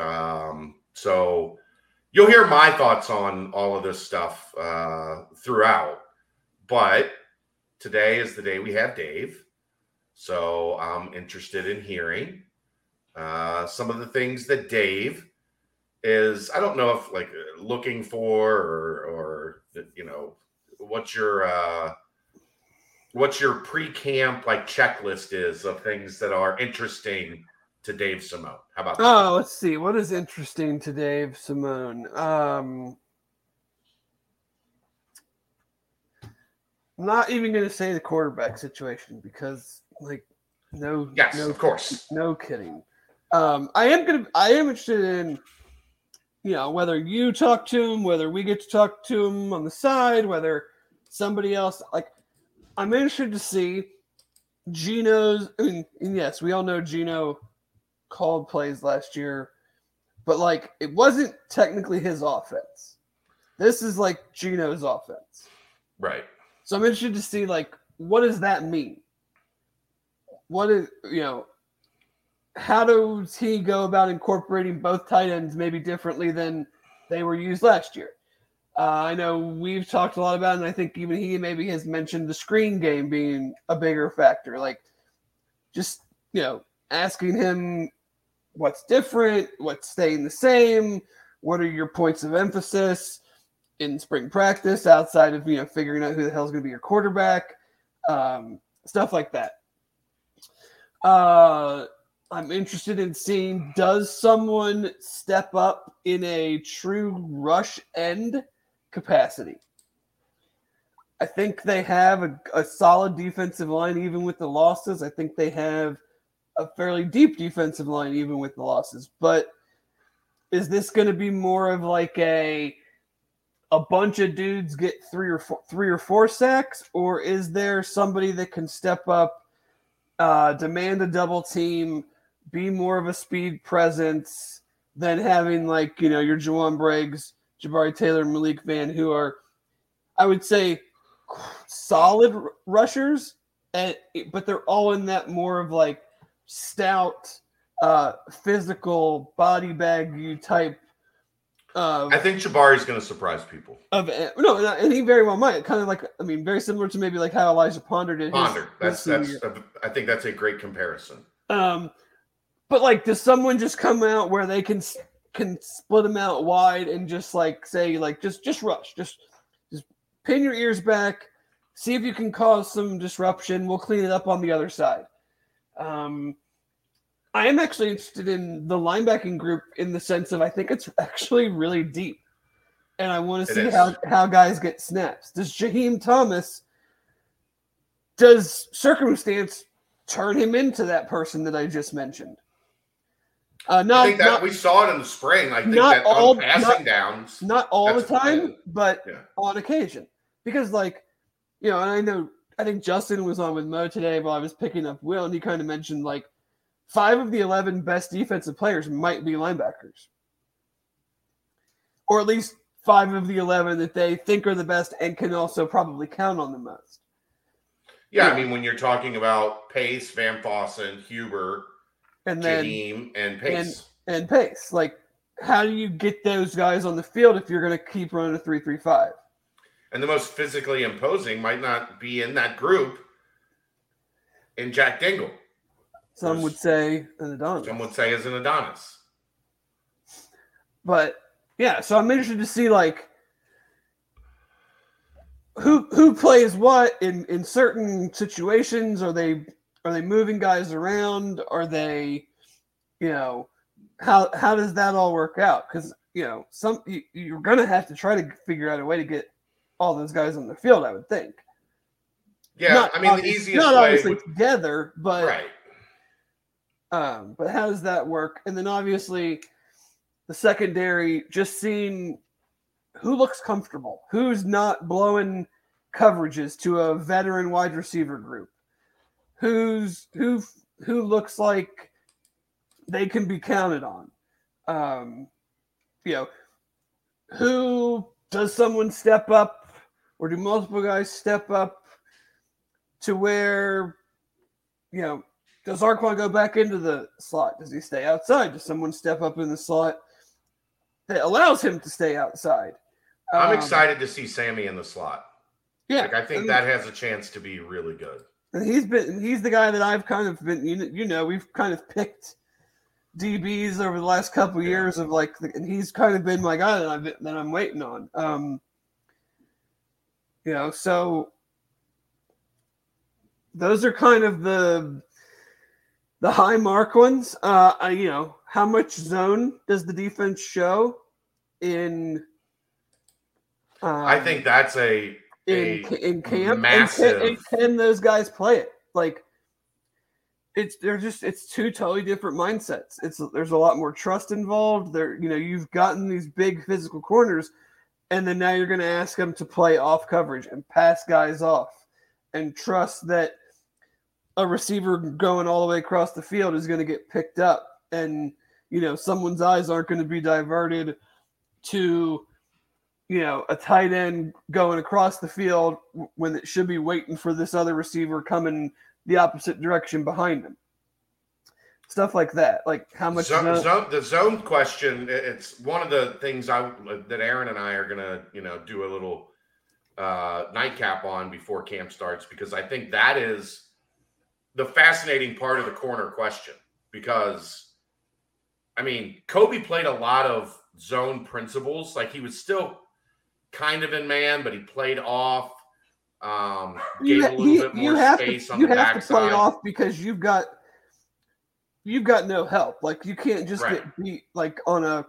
Um, so you'll hear my thoughts on all of this stuff uh, throughout, but today is the day we have Dave. So I'm interested in hearing uh, some of the things that Dave is. I don't know if like looking for or, or you know, what's your uh, what's your pre-camp like checklist is of things that are interesting to Dave Simone. How about that? Oh, let's see. What is interesting to Dave Simone? Um, I'm not even going to say the quarterback situation because, like, no, yes, no, of course, no kidding. Um, I am gonna, I am interested in, you know, whether you talk to him, whether we get to talk to him on the side, whether somebody else. Like, I'm interested to see Gino's. I mean, yes, we all know Gino called plays last year, but like, it wasn't technically his offense. This is like Gino's offense, right? So I'm interested to see like what does that mean? What is you know how does he go about incorporating both tight ends maybe differently than they were used last year? Uh, I know we've talked a lot about, it, and I think even he maybe has mentioned the screen game being a bigger factor. Like, just you know, asking him what's different, what's staying the same, what are your points of emphasis, in spring practice outside of you know figuring out who the hell is going to be your quarterback, um, stuff like that. Uh, I'm interested in seeing does someone step up in a true rush end capacity. I think they have a, a solid defensive line even with the losses. I think they have a fairly deep defensive line even with the losses. But is this going to be more of like a a bunch of dudes get three or four, three or four sacks, or is there somebody that can step up, uh, demand a double team, be more of a speed presence than having like you know your Jowon Briggs, Jabari Taylor, and Malik Vann, who are, I would say, solid rushers, and but they're all in that more of like stout, uh, physical body bag you type I think Jabari's going to surprise people. Of eh, no, and he very well might. Kind of like I mean, very similar to maybe like how Elijah Ponder did. Ponder. His, that's his that's. A, I think that's a great comparison. Um, but like, does someone just come out where they can can split them out wide and just like say like just just rush, just just pin your ears back, see if you can cause some disruption. We'll clean it up on the other side. Um, I am actually interested in the linebacking group in the sense of I think it's actually really deep. And I want to see how, how guys get snaps. Does Jaheim Thomas, does circumstance turn him into that person that I just mentioned? Uh, not, I think that not, we saw it in the spring. I think that all, passing not, downs. Not all the time, but yeah. on occasion. Because, like, you know, and I know, I think Justin was on with Mo today while I was picking up Will, and he kind of mentioned, like, five of the 11 best defensive players might be linebackers. Or at least five of the 11 that they think are the best and can also probably count on the most. Yeah, yeah. I mean, when you're talking about Pace, Van Fossen, Huber, and then and Pace. And, and Pace. Like, how do you get those guys on the field if you're going to keep running a 3 3 5? And the most physically imposing might not be in that group in Jack Dingle. Some would say an Adonis. Some would say as an Adonis. But yeah, so I'm interested to see like who who plays what in in certain situations. Are they are they moving guys around? Are they, you know, how how does that all work out? Because you know, some you, you're gonna have to try to figure out a way to get all those guys on the field. I would think. Yeah, not I mean the easiest not way obviously would, together, but right. Um, but how does that work? And then obviously the secondary, just seeing who looks comfortable, who's not blowing coverages to a veteran wide receiver group, who's who who looks like they can be counted on. Um, you know, who does someone step up, or do multiple guys step up to where you know does Arquon go back into the slot? Does he stay outside? Does someone step up in the slot that allows him to stay outside? I'm um, excited to see Sammy in the slot. Yeah, like, I think I mean, that has a chance to be really good. And he's been he's the guy that I've kind of been you know, we've kind of picked DBs over the last couple years of like and he's kind of been my guy that I've that I'm waiting on. Um, you know, so those are kind of the the high mark ones. Uh, I, you know, how much zone does the defense show in? Um, I think that's a, in in camp. And can, and can those guys play it? Like, it's they're just it's two totally different mindsets. It's there's a lot more trust involved. There, you know, you've gotten these big physical corners, and then now you're going to ask them to play off coverage and pass guys off, and trust that a receiver going all the way across the field is going to get picked up and you know someone's eyes aren't going to be diverted to you know a tight end going across the field when it should be waiting for this other receiver coming the opposite direction behind him. Stuff like that. Like how much zone, zone, the zone question it's one of the things i that aaron and i are going to you know do a little uh nightcap on before camp starts because i think that is the fascinating part of the corner question. Because I mean, Coby played a lot of zone principles. Like he was still kind of in man, but he played off. Um, gave you, a little bit more space to, on the backside. You have to play off because you've got you've got no help. Like you can't just right. get beat like on a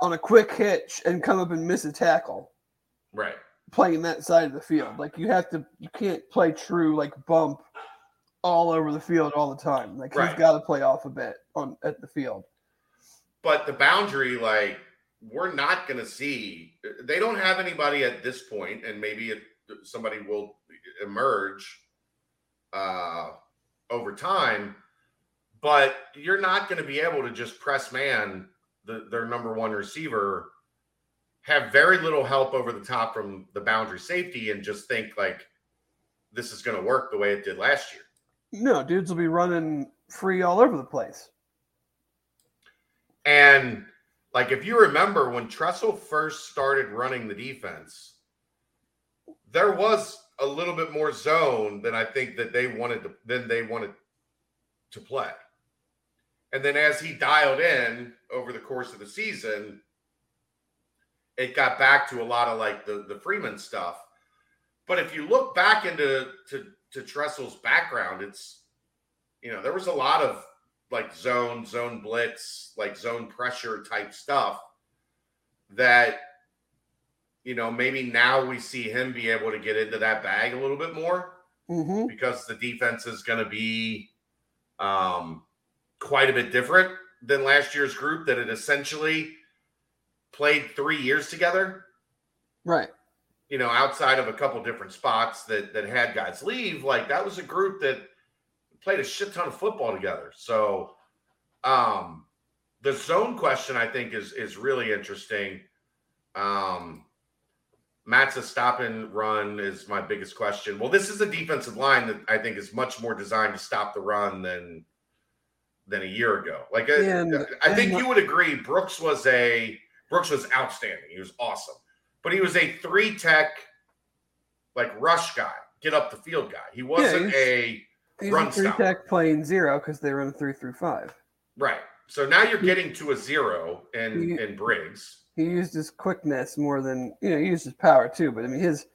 on a quick hitch and come up and miss a tackle. Right. Playing that side of the field. Like you have to you can't play true like bump all over the field all the time. Like right. he's got to play off a bit on at the field. But the boundary, like we're not going to see. They don't have anybody at this point, and maybe it, somebody will emerge uh, over time. But you're not going to be able to just press man the, their number one receiver, have very little help over the top from the boundary safety, and just think like this is going to work the way it did last year. No, dudes will be running free all over the place. And like if you remember when Tressel first started running the defense, there was a little bit more zone than I think that they wanted to than they wanted to play. And then as he dialed in over the course of the season, it got back to a lot of like the, the Freeman stuff. But if you look back into to to Tressel's background, it's you know there was a lot of like zone, zone blitz, like zone pressure type stuff that you know maybe now we see him be able to get into that bag a little bit more mm-hmm. because the defense is going to be um, quite a bit different than last year's group that had essentially played three years together. Right you know, outside of a couple different spots that that had guys leave, like that was a group that played a shit ton of football together. So um the zone question I think is is really interesting. Um Matt's a stop and run is my biggest question. Well, this is a defensive line that I think is much more designed to stop the run than than a year ago. Like and, I, I think you would agree Brooks was a Brooks was outstanding. He was awesome but he was a three tech, like rush guy, get up the field guy. He wasn't yeah, a he's run three stopper. tech playing zero because they run three through five. Right. So now you're getting to a zero in in Briggs. He used his quickness more than you know. He used his power too, but I mean his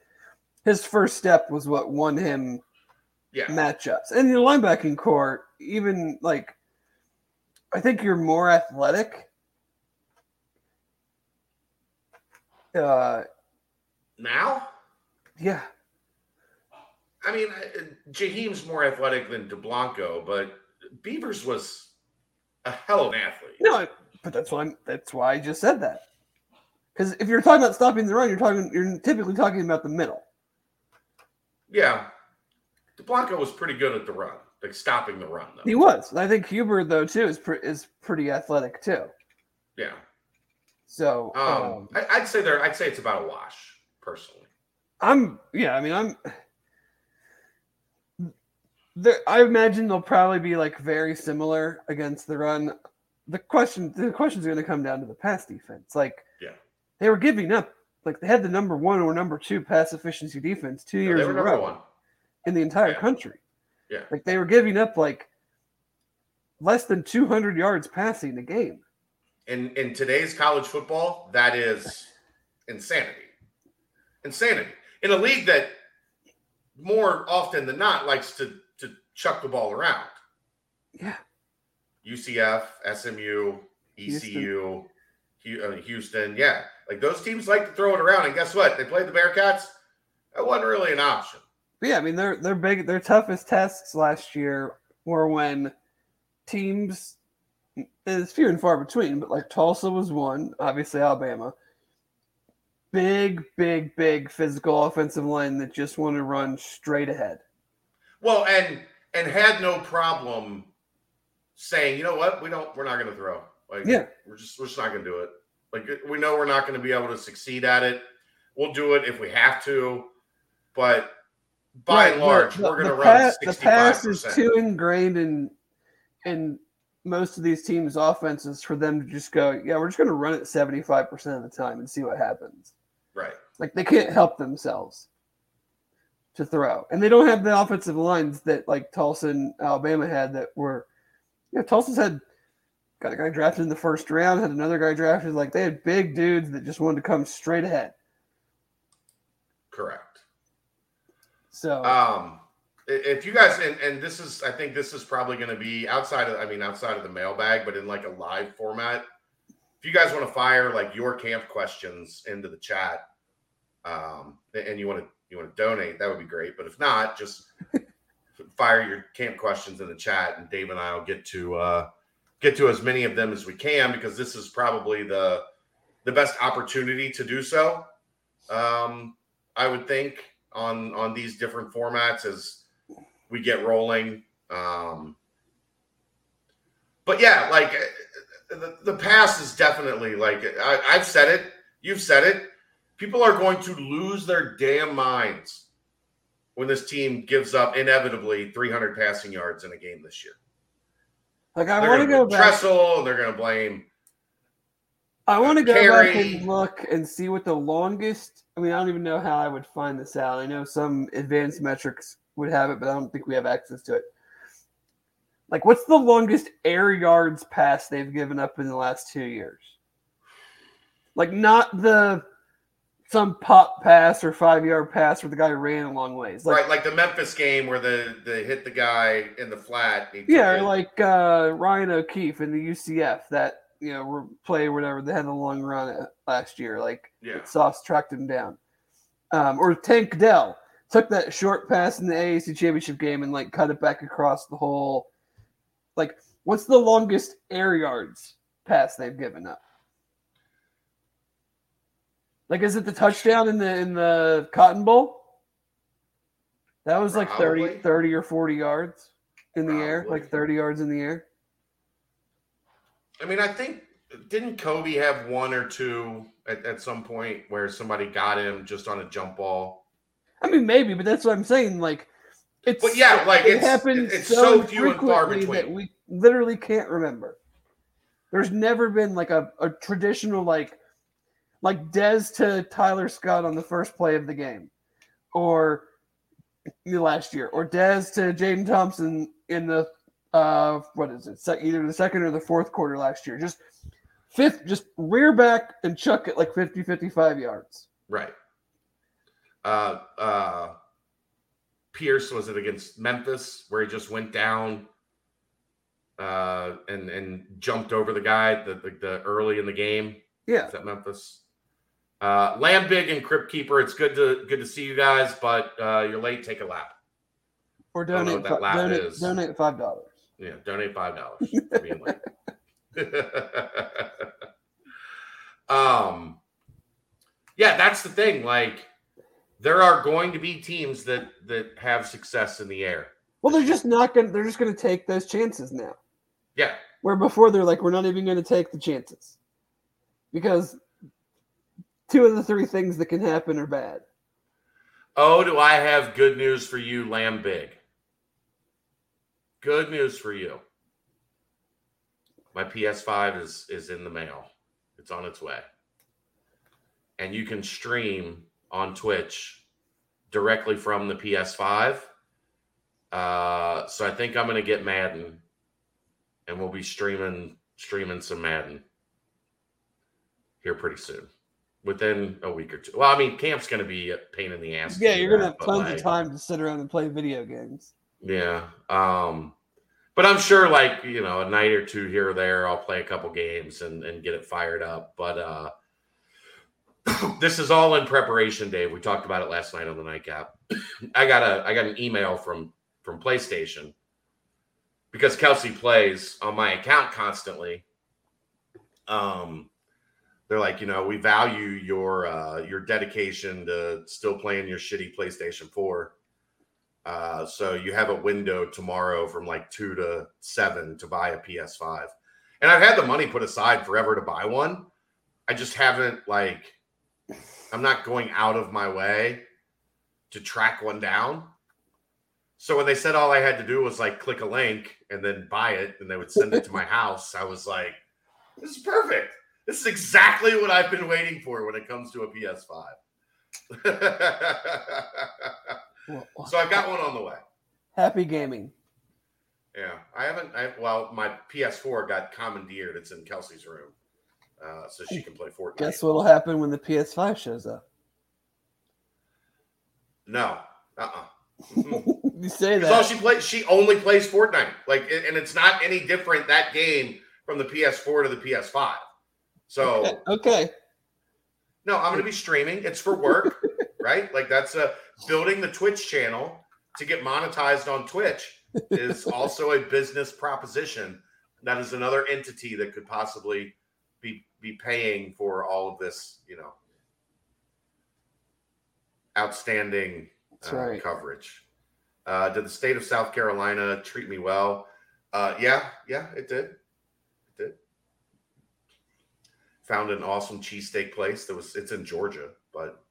his first step was what won him yeah. matchups. And your linebacking core, even like I think you're more athletic. Uh now? Yeah. I mean, Jaheim's more athletic than Dublanko, but Beavers was a hell of an athlete. No, but that's why I'm, that's why I just said that. Because if you're talking about stopping the run, you're talking you're typically talking about the middle. Yeah, Dublanko was pretty good at the run, like stopping the run. Though he was. I think Huber though too is pre- is pretty athletic too. Yeah. So um, um, I, I'd say there. I'd say it's about a wash personally. I'm yeah. I mean, I'm. There, I imagine they'll probably be like very similar against the run. The question, the question is going to come down to the pass defense. Like, yeah, they were giving up. Like they had the number one or number two pass efficiency defense two years in a row one. in the entire yeah. country. Yeah, like they were giving up like less than 200 yards passing a game. In in today's college football, that is insanity. Insanity in a league that more often than not likes to chuck the ball around. Yeah. UCF, SMU, ECU, Houston. Uh, Houston. Yeah. Like those teams like to throw it around. And guess what? They played the Bearcats. That wasn't really an option. But yeah, I mean, their their big their toughest tests last year were when teams it's few and far between, but like Tulsa was one, obviously Alabama. Big, big, big physical offensive line that just want to run straight ahead. Well, and and had no problem saying, you know what, we don't, we're not going to throw. Like, yeah, we're just, we're just not going to do it. Like, uh, we know we're not going to be able to succeed at it. We'll do it if we have to, but by right, and large, the, we're going to run. the pass is too ingrained in in most of these teams' offenses for them to just go, yeah, we're just going to run it seventy five percent of the time and see what happens. Right. Like they can't help themselves to throw. And they don't have the offensive lines that like Tulsa and Alabama had that were yeah, Tulsa's had got a guy drafted in the first round, had another guy drafted. Like they had big dudes that just wanted to come straight ahead. Correct. So um if you guys and, and this is I think this is probably gonna be outside of I mean outside of the mailbag, but in like a live format. If you guys want to fire like your camp questions into the chat, um, and you want to you want to donate, that would be great. But if not, just fire your camp questions in the chat, and Dave and I will get to uh, get to as many of them as we can because this is probably the the best opportunity to do so. Um, I would think on on these different formats as we get rolling. Um, but yeah, like the, the past is definitely like I, I've said it, you've said it people are going to lose their damn minds when this team gives up inevitably 300 passing yards in a game this year. Like I want to go back. Tressel, and they're going to blame. I want to go Carey. back and look and see what the longest. I mean, I don't even know how I would find this out. I know some advanced metrics would have it, but I don't think we have access to it. Like, what's the longest air yards pass they've given up in the last two years? Like, not the some pop pass or five yard pass where the guy ran a long ways. Like, right, like the Memphis game where the they hit the guy in the flat. Yeah, like uh, Ryan O'Keefe in the UCF that you know play or whatever. They had a long run last year. Like yeah. Sauce tracked him down. Um, or Tank Dell took that short pass in the AAC championship game and like cut it back across the whole. Like, what's the longest air yards pass they've given up? Like, is it the touchdown in the in the Cotton Bowl? That was like 30, 30 or 40 yards in Probably. the air, like 30 yards in the air. I mean, I think didn't Coby have one or two at, at some point where somebody got him just on a jump ball? I mean, maybe, but that's what I'm saying. Like, it's but yeah, like it happens it's so, so few and far between that we literally can't remember. There's never been like a, a traditional like like Dez to Tyler Scott on the first play of the game, or last year, or Dez to Jaden Thompson in the uh, what is it? either the second or the fourth quarter last year. Just fifth, just rear back and chuck it like 50, 55 yards. Right. Uh, uh, Pierce was it against Memphis where he just went down uh, and and jumped over the guy the, the, the early in the game. Yeah, is that Memphis? Uh, Land Big and Crypt Keeper. It's good to good to see you guys, but uh, you're late. Take a lap. Or donate that lap donate, is. donate five dollars. Yeah, donate five dollars being late. um, yeah, that's the thing. Like, there are going to be teams that that have success in the air. Well, they're just not going. to They're just going to take those chances now. Yeah. Where before they're like, we're not even going to take the chances because two of the three things that can happen are bad. Oh, do I have good news for you, Lamb Big? Good news for you. My PS5 is is in the mail. It's on its way. And you can stream on Twitch directly from the PS5. Uh, so I think I'm to get Madden and we'll be streaming streaming some Madden here pretty soon, within a week or two. Well, I mean, camp's going to be a pain in the ass. Yeah, you're going to have tons like, of time to sit around and play video games. Yeah, um, but I'm sure, like you know, a night or two here or there, I'll play a couple games and and get it fired up. But uh, this is all in preparation, Dave. We talked about it last night on the nightcap. I got a I got an email from from PlayStation because Kelsey plays on my account constantly. Um, they're like, you know, we value your uh, your dedication to still playing your shitty PlayStation Four. Uh, so you have a window tomorrow from like two to seven to buy a PS5. And I've had the money put aside forever to buy one. I just haven't like I'm not going out of my way to track one down. So when they said all I had to do was like click a link and then buy it and they would send it to my house, I was like, this is perfect. This is exactly what I've been waiting for when it comes to a PS5. so I've got one on the way. Happy gaming. Yeah, I haven't. I, well, my PS4 got commandeered. It's in Kelsey's room, uh, so she can play Fortnite. Guess what'll happen when the PS5 shows up? No. Uh. Uh-uh. you say that. all she plays. She only plays Fortnite. Like, and it's not any different that game from the PS4 to the PS5. So okay. okay. No, I'm going to be streaming. It's for work, right? Like that's a building the Twitch channel to get monetized on Twitch is also a business proposition. That is another entity that could possibly be be paying for all of this, you know, outstanding uh, right. coverage. Uh, did the state of South Carolina treat me well? Uh, yeah, yeah, it did. It did. Found an awesome cheesesteak place that was. It's in Georgia, but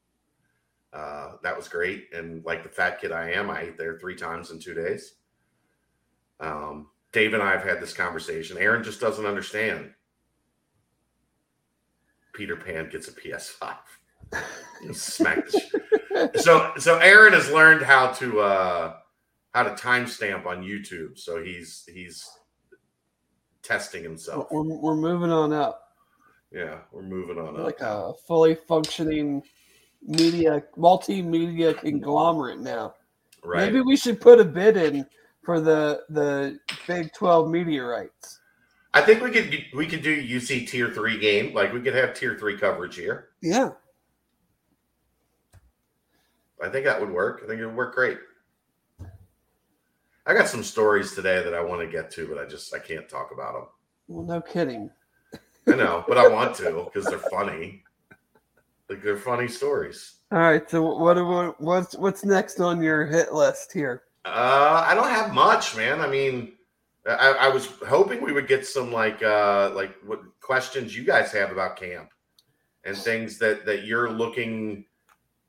uh, that was great. And like the fat kid I am, I ate there three times in two days. Um, Dave and I have had this conversation. Aaron just doesn't understand. Peter Pan gets a PS5. Smack so so Aaron has learned how to uh how to timestamp on YouTube. So he's he's testing himself. We're, we're moving on up. Yeah, we're moving on like up. a fully functioning media multimedia conglomerate now. Right. Maybe we should put a bid in for the the Big 12 media rights. I think we could we could do UC tier 3 game. Like we could have tier 3 coverage here. Yeah. I think that would work. I think it would work great. I got some stories today that I want to get to, but I just I can't talk about them. Well, no kidding. I know, but I want to because they're funny. Like they're funny stories. All right. So what what's what's next on your hit list here? Uh, I don't have much, man. I mean, I, I was hoping we would get some like uh like what questions you guys have about camp and things that that you're looking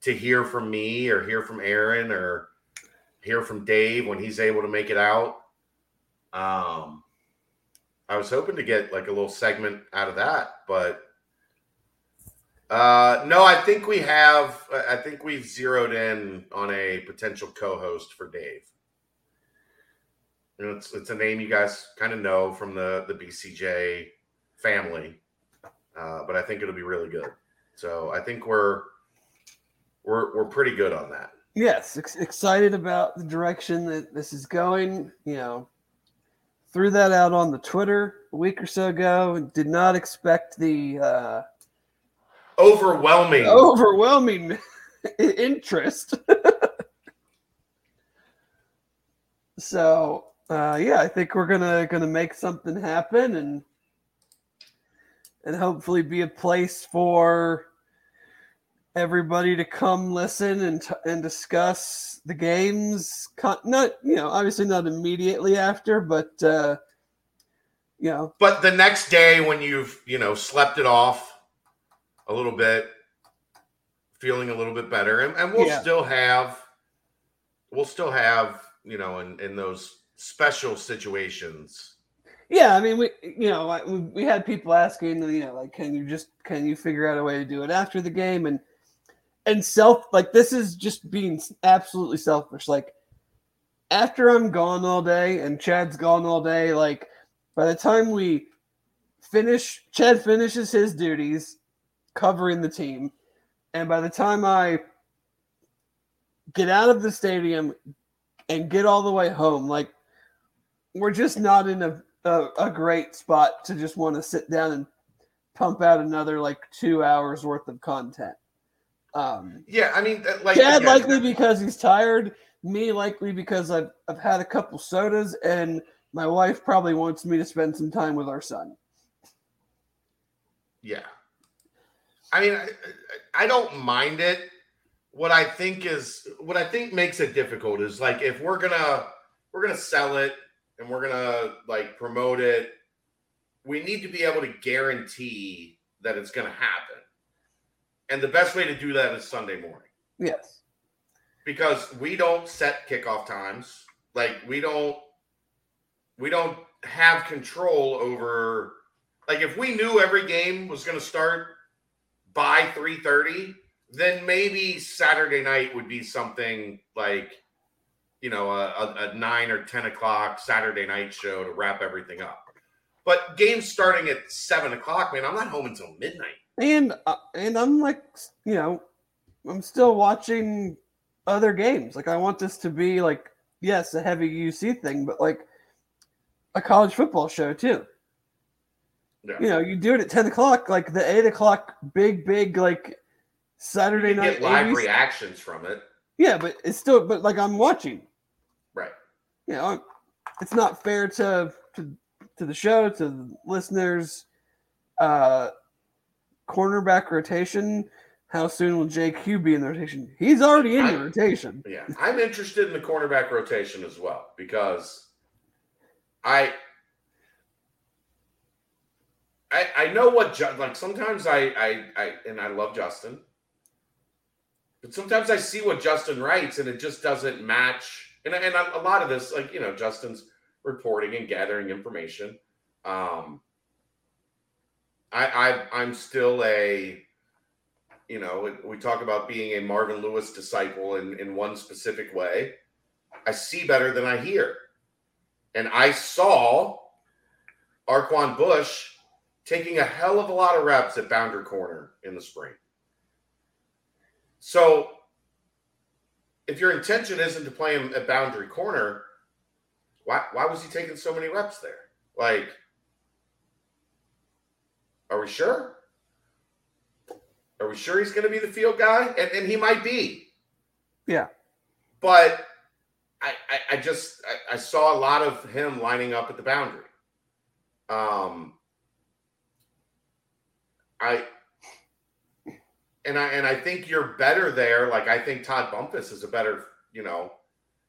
to hear from me or hear from Aaron or hear from Dave when he's able to make it out. Um, I was hoping to get like a little segment out of that, but uh, no, I think we have. I think we've zeroed in on a potential co-host for Dave. You know, it's it's a name you guys kind of know from the the BCJ family, uh, but I think it'll be really good. So I think we're we're we're pretty good on that. Yes, ex- excited about the direction that this is going. You know, threw that out on the Twitter a week or so ago. Did not expect the uh, overwhelming, overwhelming interest. so uh, yeah, I think we're gonna gonna make something happen and and hopefully be a place for everybody to come listen and t- and discuss the games. Not you know obviously not immediately after, but uh, you know. But the next day when you've you know slept it off a little bit, feeling a little bit better, and, and we'll yeah. still have we'll still have you know in in those special situations yeah, I mean, we you know we had people asking, you know, like, can you just can you figure out a way to do it after the game and and self like this is just being absolutely selfish. Like after I'm gone all day and Chad's gone all day, like by the time we finish, Chad finishes his duties covering the team, and by the time I get out of the stadium and get all the way home, like we're just not in a a, a great spot to just want to sit down and pump out another like two hours worth of content. Um, yeah, I mean, uh, like Chad likely because he's tired. Me likely because I've I've had a couple sodas, and my wife probably wants me to spend some time with our son. Yeah, I mean, I, I don't mind it. What I think is what I think makes it difficult is like if we're gonna we're gonna sell it and we're gonna like promote it, we need to be able to guarantee that it's gonna happen. And the best way to do that is Sunday morning. Yes. Because we don't set kickoff times. Like we don't we don't have control over like if we knew every game was going to start by 3:30, then maybe Saturday night would be something like you know, a, a, nine or 10 o'clock Saturday night show to wrap everything up. But games starting at seven o'clock, man, I'm not home until midnight. And, uh, and I'm like, you know, I'm still watching other games. Like, I want this to be like, yes, a heavy UC thing, but like a college football show too. Yeah. You know, you do it at 10 o'clock, like the eight o'clock big, big, like Saturday night. Get live ABC. reactions from it. Yeah, but it's still, but like I'm watching Right. you know, it's not fair to to to the show, to the listeners. Uh, cornerback rotation. How soon will JQ be in the rotation? He's already in the rotation. Yeah, I'm interested in the cornerback rotation as well because I I, I know what like sometimes I, I I and I love Justin, but sometimes I see what Justin writes and it just doesn't match and and a lot of this, like you know, Justin's reporting and gathering information. Um, I, I I'm still a, you know, we talk about being a Marvin Lewis disciple in in one specific way. I see better than I hear, and I saw Arquon Bush taking a hell of a lot of reps at boundary corner in the spring. So if your intention isn't to play him at boundary corner, why why was he taking so many reps there? Like, are we sure? Are we sure he's going to be the field guy? And, and he might be. Yeah. But I, I, I just I, I, saw a lot of him lining up at the boundary. Um, I and I and I think you're better there. Like I think Todd Bumpus is a better, you know,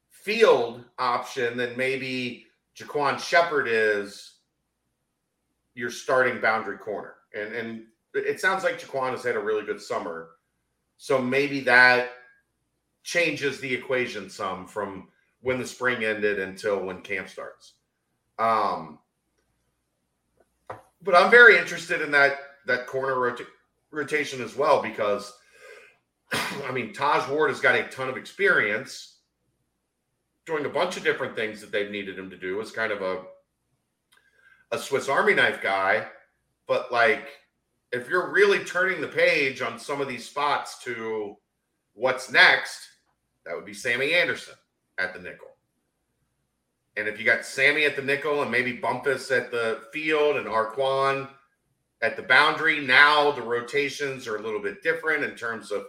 field option than maybe Jaquan Shepard is your starting boundary corner. And and it sounds like Jaquan has had a really good summer. So maybe that changes the equation some from when the spring ended until when camp starts. Um but I'm very interested in that that corner rotation rotation as well because I mean Taj Ward has got a ton of experience doing a bunch of different things that they've needed him to do as kind of a a Swiss Army knife guy, but like if you're really turning the page on some of these spots to what's next, That would be Sammy Anderson at the nickel. And if you got Sammy at the nickel and maybe Bumpus at the field and Arquon at the boundary, now the rotations are a little bit different in terms of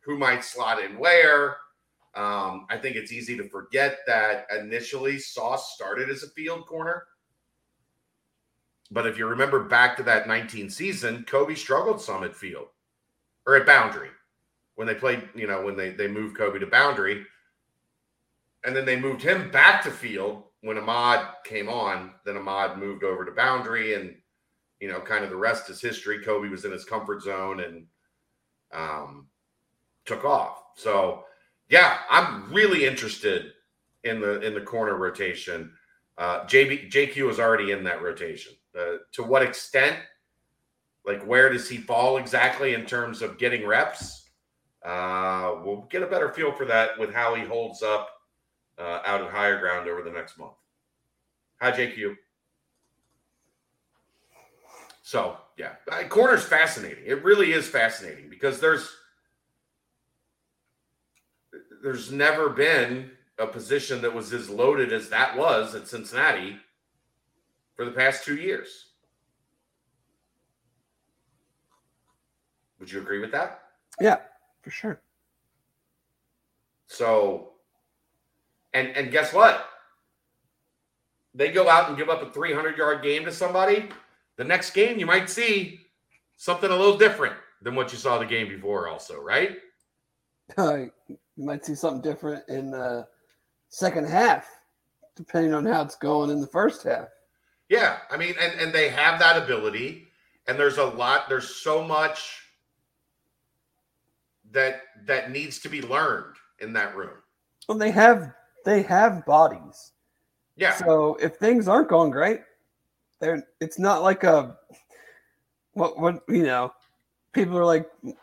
who might slot in where. Um, I think it's easy to forget that initially Sauce started as a field corner. But if you remember back to that 19 season, Coby struggled some at field or at boundary when they played, you know, when they, they moved Coby to boundary. And then they moved him back to field when Ahmad came on. Then Ahmad moved over to boundary and, you know, kind of the rest is history. Coby was in his comfort zone and um, took off. So, yeah, I'm really interested in the in the corner rotation. Uh, JB JQ is already in that rotation. Uh, to what extent? Like, where does he fall exactly in terms of getting reps? Uh, we'll get a better feel for that with how he holds up uh, out at higher ground over the next month. Hi, JQ. So, yeah, corner's fascinating. It really is fascinating because there's there's never been a position that was as loaded as that was at Cincinnati for the past two years. Would you agree with that? Yeah, for sure. So, and and guess what? They go out and give up a 300 yard game to somebody. The next game, you might see something a little different than what you saw the game before, also, right? Uh, you might see something different in the second half, depending on how it's going in the first half. Yeah, I mean, and and they have that ability, and there's a lot. There's so much that that needs to be learned in that room. Well, they have they have bodies. Yeah. So if things aren't going great, they're it's not like a what what you know. People are like, you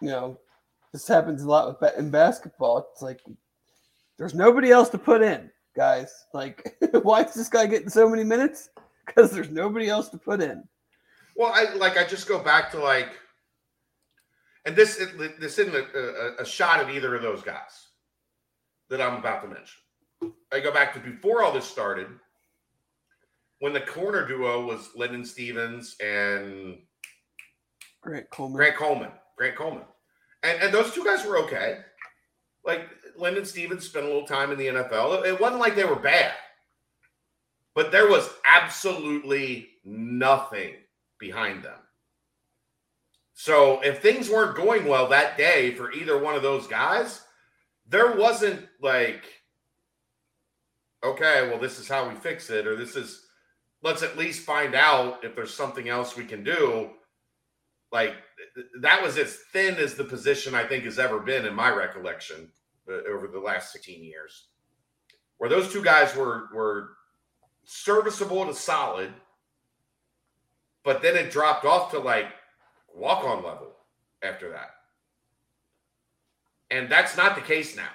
know, this happens a lot with in basketball. It's like there's nobody else to put in, guys. Like, why is this guy getting so many minutes? Because there's nobody else to put in. Well, I like I just go back to like, and this this isn't a, a, a shot at either of those guys that I'm about to mention. I go back to before all this started, when the corner duo was Linden Stephens and Grant Coleman. Grant Coleman. Grant Coleman. And, and those two guys were okay. Like Linden Stephens spent a little time in the NFL. It wasn't like they were bad, but there was absolutely nothing behind them. So if things weren't going well that day for either one of those guys, there wasn't like, okay, well, this is how we fix it, or this is, let's at least find out if there's something else we can do. Like that was as thin as the position I think has ever been in my recollection uh, over the last 16 years, where those two guys were were serviceable to solid, but then it dropped off to like walk on level after that. And that's not the case now.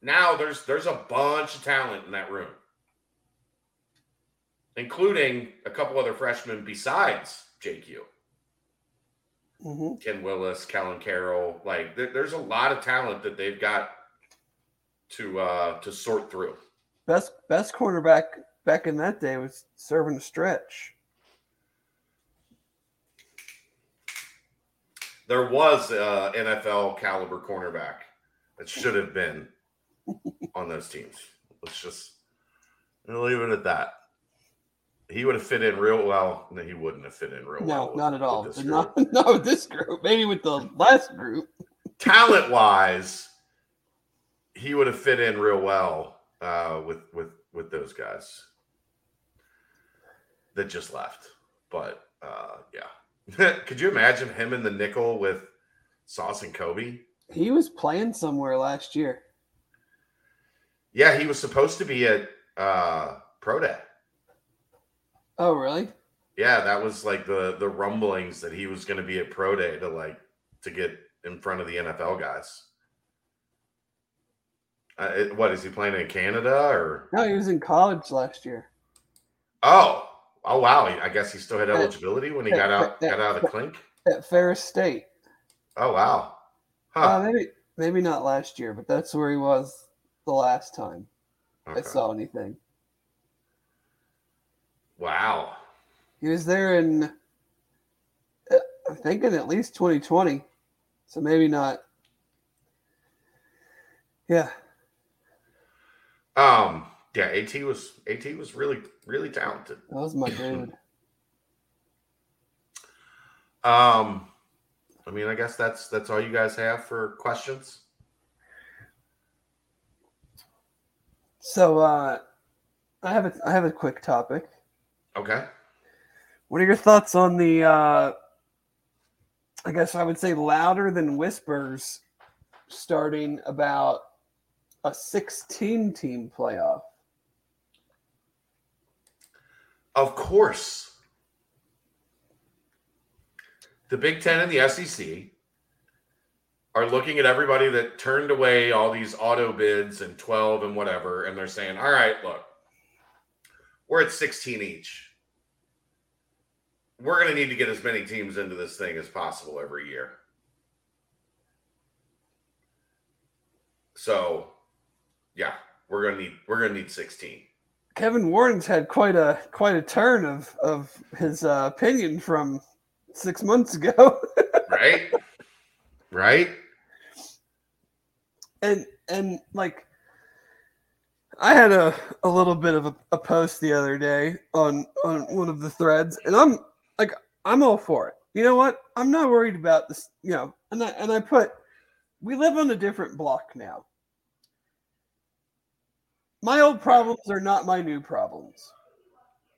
Now there's there's a bunch of talent in that room, including a couple other freshmen besides JQ mm-hmm. Ken Willis, Kellen Carroll. Like there, there's a lot of talent that they've got to uh to sort through. Best best quarterback back in that day was serving a stretch. There was a NFL caliber cornerback that should have been on those teams. Let's just leave it at that he would have fit in real well. No, he wouldn't have fit in real no, well. No, not at all. Not, not with this group. Maybe with the last group. Talent wise, he would have fit in real well uh, with with with those guys that just left. But uh, yeah, could you imagine him in the nickel with Sauce and Coby? He was playing somewhere last year. Yeah, he was supposed to be at uh, Pro Day. Oh, really? Yeah, that was like the the rumblings that he was going to be at pro day to like to get in front of the NFL guys. Uh, what is he playing in Canada or? No, he was in college last year. Oh, oh wow! I guess he still had eligibility when he got out got out of the clink at Ferris State. Oh wow! Huh. Uh, maybe maybe not last year, but that's where he was the last time okay. I saw anything. Wow. He was there in, I think, in at least 2020. So maybe not. Yeah. Um. Yeah. At was At was really really talented. That was my dude. um. I mean, I guess that's that's all you guys have for questions. So uh, I have a I have a quick topic. Okay. What are your thoughts on the? Uh, I guess I would say louder than whispers, starting about a 16 team playoff. Of course. The Big Ten and the SEC are looking at everybody that turned away all these auto bids and 12 and whatever, and they're saying, all right, look, we're at 16 each. We're going to need to get as many teams into this thing as possible every year. So, yeah, we're going to need we're going to need 16. Kevin Warren's had quite a quite a turn of of his uh, opinion from 6 months ago. right? Right? and and like I had a, a little bit of a, a post the other day on on one of the threads, and I'm like I'm all for it. You know what? I'm not worried about this. You know, and I and I put we live on a different block now. My old problems are not my new problems.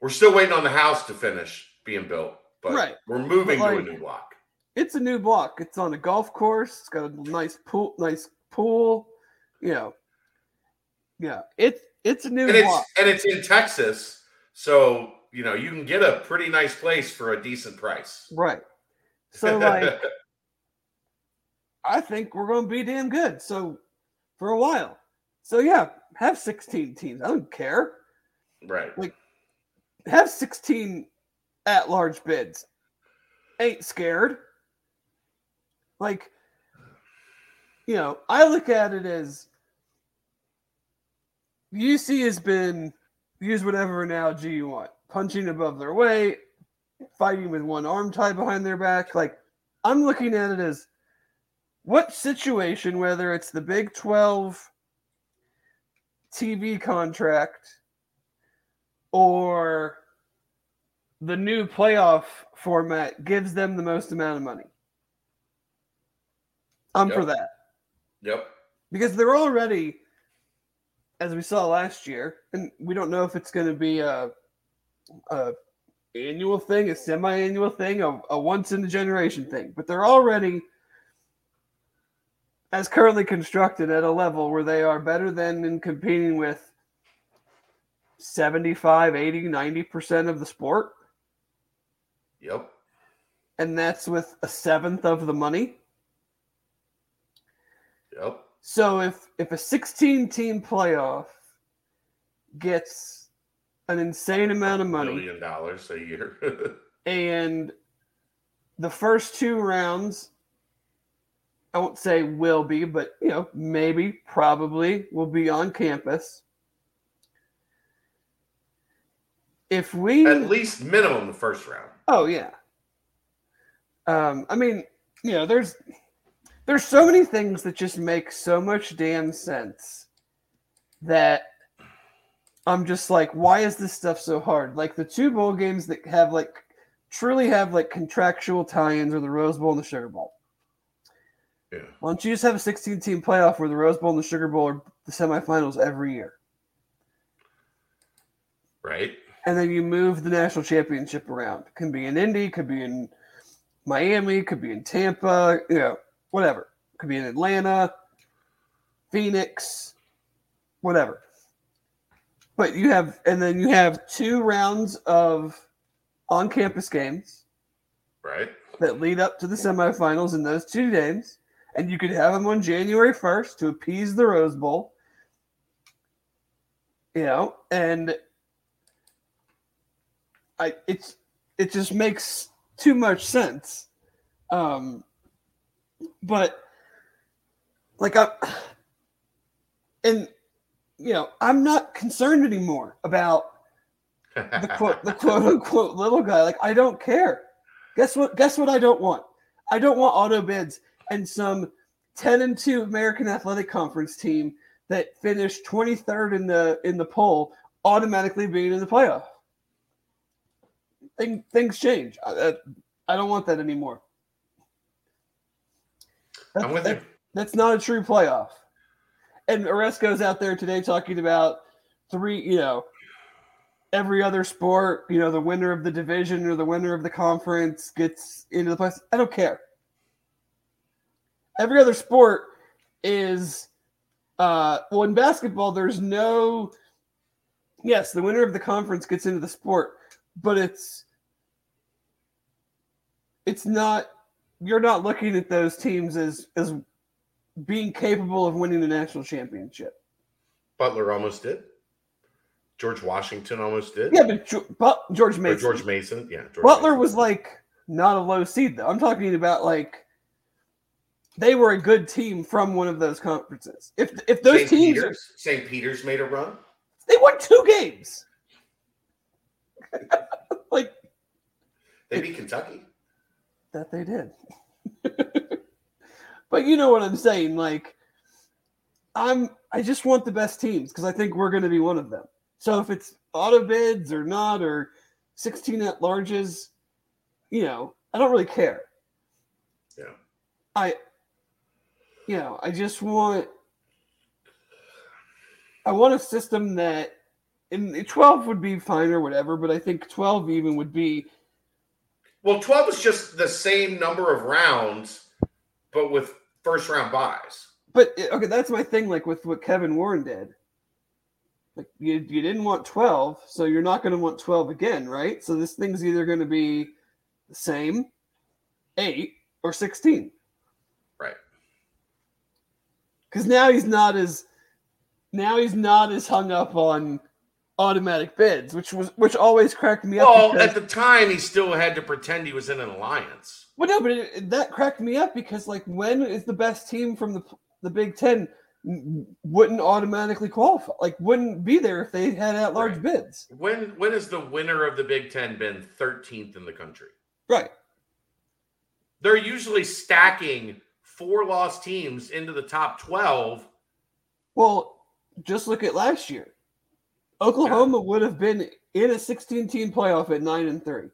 We're still waiting on the house to finish being built, but right. we're moving like, to a new block. It's a new block. It's on a golf course. It's got a nice pool, nice pool, you know. Yeah, it's it's a new and it's and it's in Texas, so you know you can get a pretty nice place for a decent price. Right. So like, I think we're going to be damn good. So for a while. So yeah, have 16 teams. I don't care. Right. Like have 16 at large bids. Ain't scared. Like you know, I look at it as UC has been use whatever analogy you want, punching above their weight, fighting with one arm tied behind their back. Like I'm looking at it as what situation, whether it's the Big 12 TV contract or the new playoff format, gives them the most amount of money. I'm yep. for that. Yep. Because they're already, as we saw last year, and we don't know if it's going to be a, a annual thing, a semi-annual thing, a, a once in a generation thing, but they're already as currently constructed at a level where they are better than in competing with 75, 80, 90% of the sport. Yep. And that's with a seventh of the money. Yep. So if if a 16 team playoff gets an insane amount of money, million dollars a year, and the first two rounds, I won't say will be, but you know maybe probably will be on campus. If we at least minimum the first round. Oh yeah. Um, I mean, you know, there's there's so many things that just make so much damn sense that I'm just like, why is this stuff so hard? Like the two bowl games that have like truly have like contractual tie-ins are the Rose Bowl and the Sugar Bowl. Yeah. Why don't you just have a 16 team playoff where the Rose Bowl and the Sugar Bowl are the semifinals every year? Right. And then you move the national championship around. It can be in Indy, could be in Miami, could be in Tampa, you know, whatever. It Could be in Atlanta, Phoenix, whatever. But you have, and then you have two rounds of on campus games. Right. That lead up to the semifinals in those two games. And you could have them on January 1st to appease the Rose Bowl. You know, and I it's it just makes too much sense. Um but like I and you know, I'm not concerned anymore about the quote the quote unquote little guy. Like I don't care. Guess what? Guess what? I don't want. I don't want auto bids and some ten and two American Athletic Conference team that finished 23rd in the in the poll automatically being in the playoff. Thing, things change. I, I don't want that anymore. That's, I'm with that, you. That's not a true playoff. And Aresco's out there today talking about three, you know, every other sport, you know, the winner of the division or the winner of the conference gets into the playoffs. I don't care. Every other sport is uh well in basketball there's no yes, the winner of the conference gets into the sport, but it's it's not you're not looking at those teams as as being capable of winning the national championship. Butler almost did. George Washington almost did. Yeah, but, but George Mason. Or George Mason, yeah. George Butler Mason. was like not a low seed though. I'm talking about like they were a good team from one of those conferences. If if those St. teams Peter's, St. Peter's made a run. They won two games. like they beat Kentucky. That they did. but you know what I'm saying? Like, I'm I just want the best teams because I think we're going to be one of them. So if it's auto bids or not or 16 at larges, you know, I don't really care. Yeah. I, you know, I just want I want a system that in 12 would be fine or whatever, but I think 12 even would be well, 12 is just the same number of rounds, but with first round buys. But okay, that's my thing. Like with what Kevin Warren did, like you, you didn't want 12, so you're not going to want 12 again, right? So this thing's either going to be the same, eight or 16. Because now he's not as now he's not as hung up on automatic bids, which was which always cracked me well, up. Well, at the time, he still had to pretend he was in an alliance. Well, no, but it, that cracked me up because, like, when is the best team from the the Big Ten wouldn't automatically qualify? Like, wouldn't be there if they had at large right. bids. When when has the winner of the Big Ten been 13th in the country? Right. They're usually stacking four lost teams into the top 12. Well, just look at last year. Oklahoma yeah. would have been in a 16 team playoff at 9 and 3.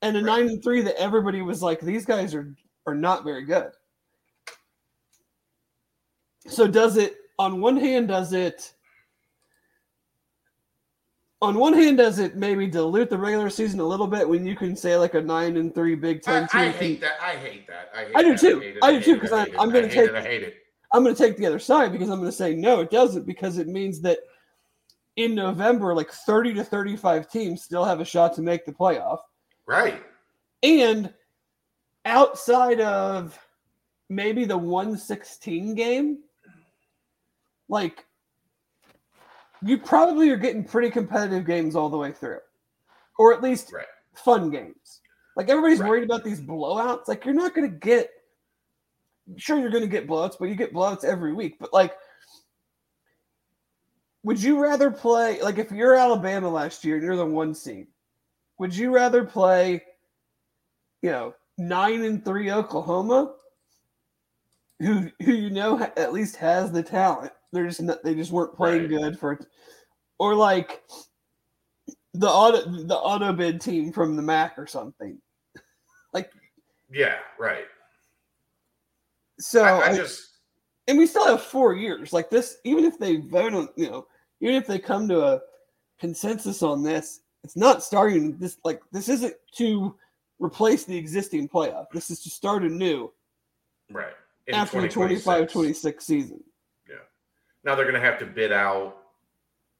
And a right. 9 and 3 that everybody was like these guys are are not very good. So does it on one hand does it on one hand does it maybe dilute the regular season a little bit when you can say like a 9 and 3 Big 10 I, I hate that. I hate that. I, hate I do that. too. I, I do too because I'm, I'm going to take it. I hate it. I'm going to take the other side because I'm going to say no, it doesn't because it means that in November, like 30 to 35 teams still have a shot to make the playoff. Right. And outside of maybe the 116 game, like you probably are getting pretty competitive games all the way through, or at least right. fun games. Like everybody's right. worried about these blowouts. Like you're not going to get, sure, you're going to get blowouts, but you get blowouts every week. But like would you rather play like if you're Alabama last year and you're the one seed? Would you rather play, you know, nine and three Oklahoma, who who you know at least has the talent? They're just not, they just weren't playing right. good for or like the auto the auto bid team from the MAC or something. Like, yeah, right. So I, I just and we still have four years. Like this, even if they vote on, you know, even if they come to a consensus on this, it's not starting this like this isn't to replace the existing playoff. This is to start anew. Right. In after the 25 26 season. Now they're going to have to bid out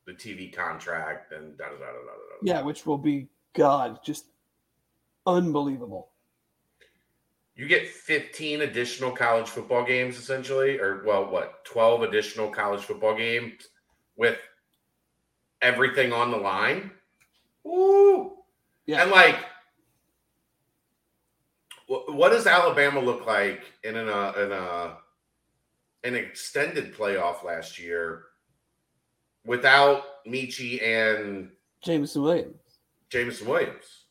the TV contract and da da da da da. da. Yeah, which will be God, just unbelievable. You get 15 additional college football games essentially, or well, what, 12 additional college football games with everything on the line. Ooh. Yeah. And like, what does Alabama look like in an uh, in a an extended playoff last year without Metchie and Jameson Williams. Jameson Williams.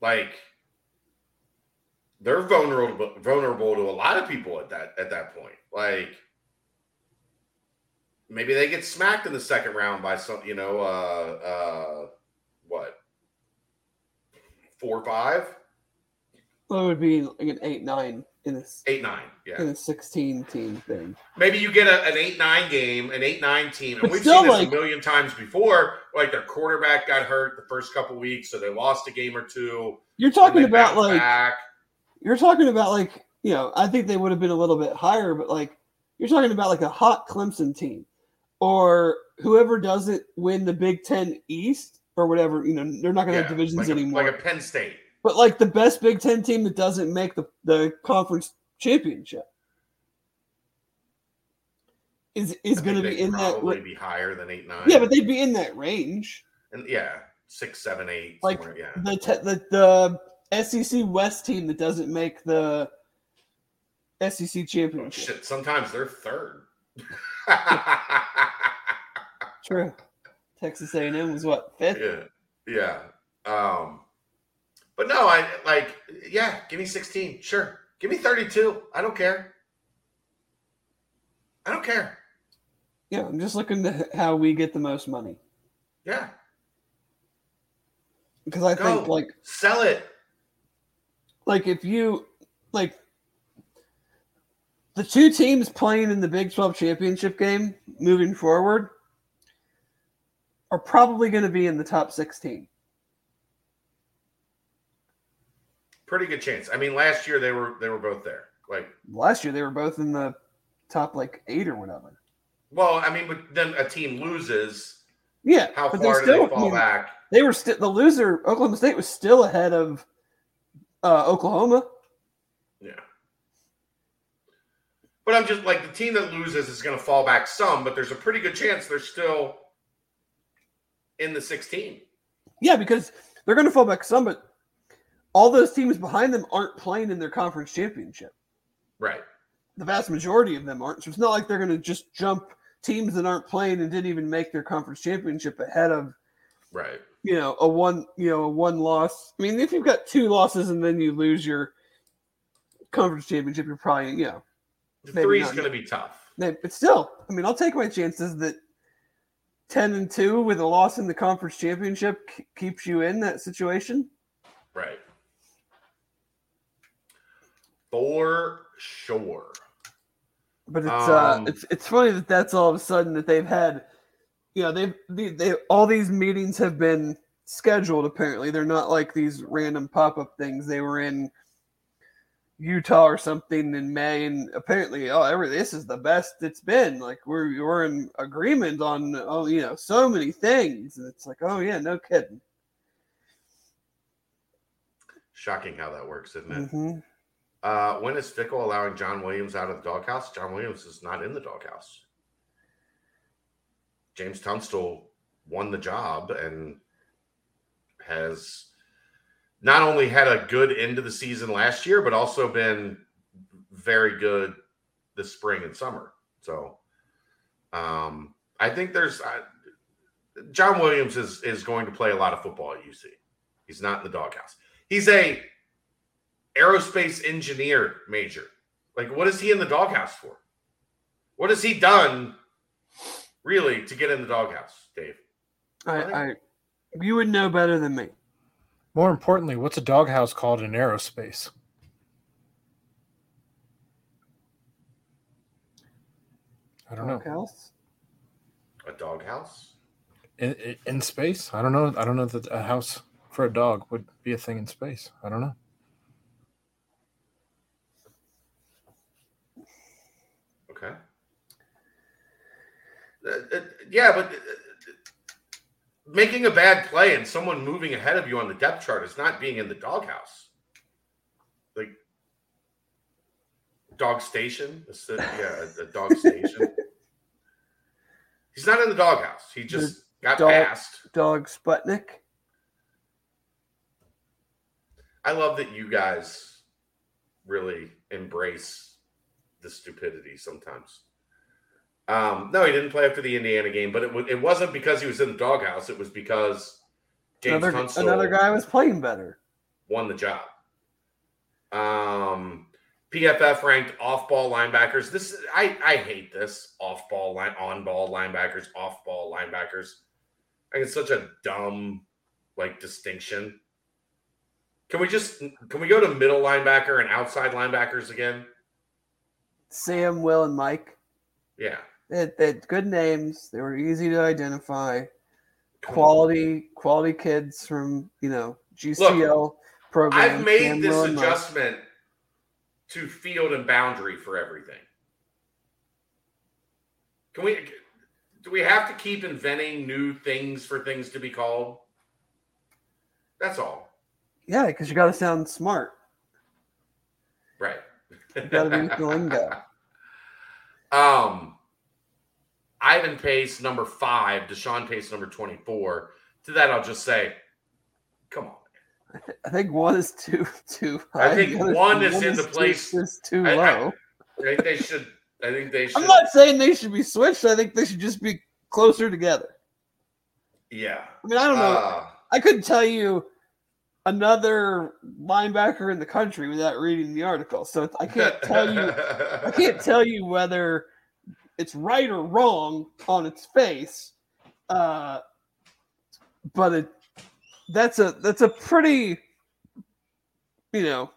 Like they're vulnerable vulnerable to a lot of people at that at that point. Like maybe they get smacked in the second round by some, you know, uh uh what? Four or five? Well, it would be like an eight nine in this eight nine, yeah, in a sixteen team thing. Maybe you get a, an eight nine game, an eight nine team, and but we've seen this like, a million times before. Like their quarterback got hurt the first couple weeks, so they lost a game or two. You're talking about like back. you're talking about like you know I think they would have been a little bit higher, but like you're talking about like a hot Clemson team or whoever doesn't win the Big Ten East or whatever. You know they're not going to yeah, have divisions like a, anymore. Like a Penn State. But like the best Big Ten team that doesn't make the, the conference championship is is going to be in that. Would be higher than eight nine. Yeah, but they'd be in that range. And yeah, six, seven, eight. Like yeah. the te- the the SEC West team that doesn't make the SEC championship. Oh, shit, sometimes they're third. True. Texas A&M was what fifth? Yeah, yeah. Um, but no, I like, yeah, give me 16. Sure. Give me 32. I don't care. I don't care. Yeah, I'm just looking to how we get the most money. Yeah. Because I Go. think like sell it. Like if you like the two teams playing in the Big 12 championship game moving forward are probably going to be in the top 16. Pretty good chance. I mean, last year they were they were both there. Like last year they were both in the top like eight or whatever. Well, I mean, but then a team loses. Yeah, how far do still, they fall I mean, back? They were still the loser. Oklahoma State was still ahead of uh, Oklahoma. Yeah, but I'm just like the team that loses is going to fall back some, but there's a pretty good chance they're still in the 16. Yeah, because they're going to fall back some, but all those teams behind them aren't playing in their conference championship. Right. The vast majority of them aren't. So it's not like they're going to just jump teams that aren't playing and didn't even make their conference championship ahead of right. You know, a one, you know, a one loss. I mean, if you've got two losses and then you lose your conference championship, you're probably, you know, three is going to be tough. But still, I mean, I'll take my chances that 10 and 2 with a loss in the conference championship keeps you in that situation. Right for sure. But it's uh, um, uh, it's it's funny that that's all of a sudden that they've had, you know, they've they, they all these meetings have been scheduled. Apparently, they're not like these random pop up things. They were in Utah or something in May, and apparently, oh, every this is the best it's been. Like we're we're in agreement on oh, you know, so many things, and it's like, oh yeah, no kidding. Shocking how that works, isn't it? Mm-hmm. Uh, when is Fickell allowing John Williams out of the doghouse? John Williams is not in the doghouse. James Tunstall won the job and has not only had a good end of the season last year, but also been very good this spring and summer. So um, I think there's John Williams is is going to play a lot of football at UC. He's not in the doghouse. He's a aerospace engineer major. Like, what is he in the doghouse for? What has he done really to get in the doghouse, Dave? I, I you would know better than me. More importantly, what's a doghouse called in aerospace? I don't doghouse? know. A doghouse? In, in space? I don't know. I don't know that a house for a dog would be a thing in space. I don't know. Okay. Uh, uh, yeah, but uh, making a bad play and someone moving ahead of you on the depth chart is not being in the doghouse. Like dog station, yeah, a, a dog station. He's not in the doghouse. He just the got dog, passed. Dog Sputnik. I love that you guys really embrace the stupidity sometimes. Um, no, he didn't play after the Indiana game, but it, w- it wasn't because he was in the doghouse. It was because James another, another guy was playing better. Won the job. Um, PFF ranked off-ball linebackers. This I I hate this off-ball line on-ball linebackers, off-ball linebackers. I think it's such a dumb like distinction. Can we just can we go to middle linebacker and outside linebackers again? Sam, Will, and Mike. Yeah. They, they had good names. They were easy to identify. Quality, quality kids from you know GCL Look, program. I've made this adjustment to field and boundary for everything. Can we? Do we have to keep inventing new things for things to be called? That's all. Yeah, because you got to sound smart. Right. you got to be lingo. Um, Ivan Pace, number five, Deshaun Pace, number 24. To that, I'll just say, come on. I, think one is too too high. I think one is, one in the place. Is too I, low. I, I, think they should. I think they should. I'm not saying they should be switched. I think they should just be closer together. Yeah. I mean, I don't know. Uh, I couldn't tell you another linebacker in the country without reading the article, so I can't tell you. I can't tell you whether it's right or wrong on its face. Uh, but it that's a that's a pretty you know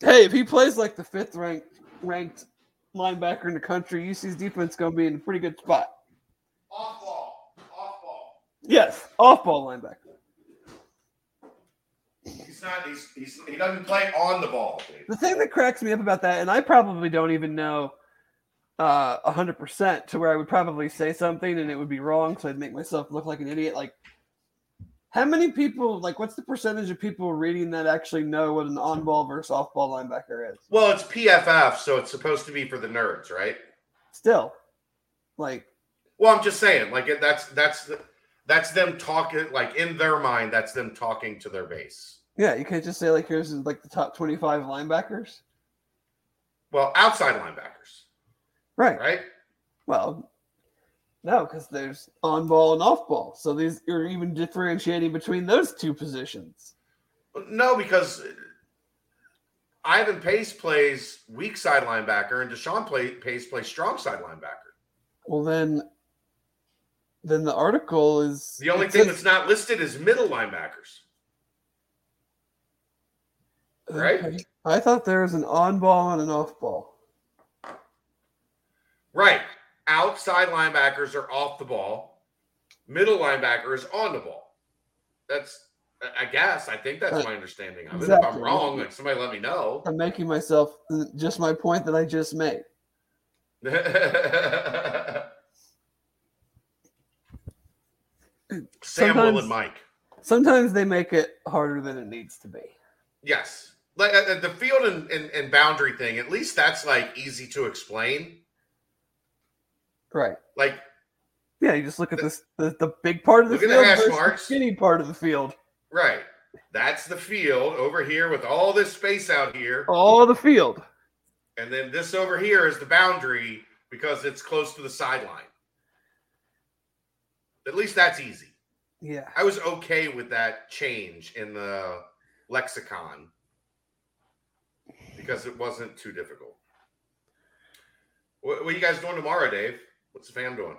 hey if he plays like the fifth ranked ranked linebacker in the country UC's defense gonna be in a pretty good spot. Off ball. Off ball. Yes, off ball linebacker. He's not he's, he's he doesn't play on the ball. Dude. The thing that cracks me up about that, and I probably don't even know uh, 100% to where I would probably say something and it would be wrong. So I'd make myself look like an idiot. Like, how many people, like, what's the percentage of people reading that actually know what an on ball versus off ball linebacker is? Well, it's PFF, so it's supposed to be for the nerds, right? Still, like, well, I'm just saying, like, that's that's that's them talking, like, in their mind, that's them talking to their base. Yeah, you can't just say, like, here's like the top 25 linebackers. Well, outside linebackers. Right. Right. Well, no, because there's on ball and off ball. So these you're even differentiating between those two positions. No, because Ivan Pace plays weak side linebacker and Deshaun play, Pace plays strong side linebacker. Well, then, then the article is the only thing says, that's not listed is middle linebackers. Right. I thought there was an on ball and an off ball. Right. Outside linebackers are off the ball. Middle linebackers on the ball. That's I guess. I think that's my understanding of exactly. it. If I'm wrong, like somebody let me know. I'm making myself just my point that I just made. Sam, Will, and Mike. Sometimes they make it harder than it needs to be. Yes. Like uh, the field and, and, and boundary thing, at least that's like easy to explain. Right. Like, yeah, you just look at this the, the big part of the field the versus marks. the skinny part of the field. Right. That's the field over here with all this space out here. All the field. And then this over here is the boundary because it's close to the sideline. At least that's easy. Yeah. I was okay with that change in the lexicon because it wasn't too difficult. What, what are you guys doing tomorrow, Dave? What's the fam doing?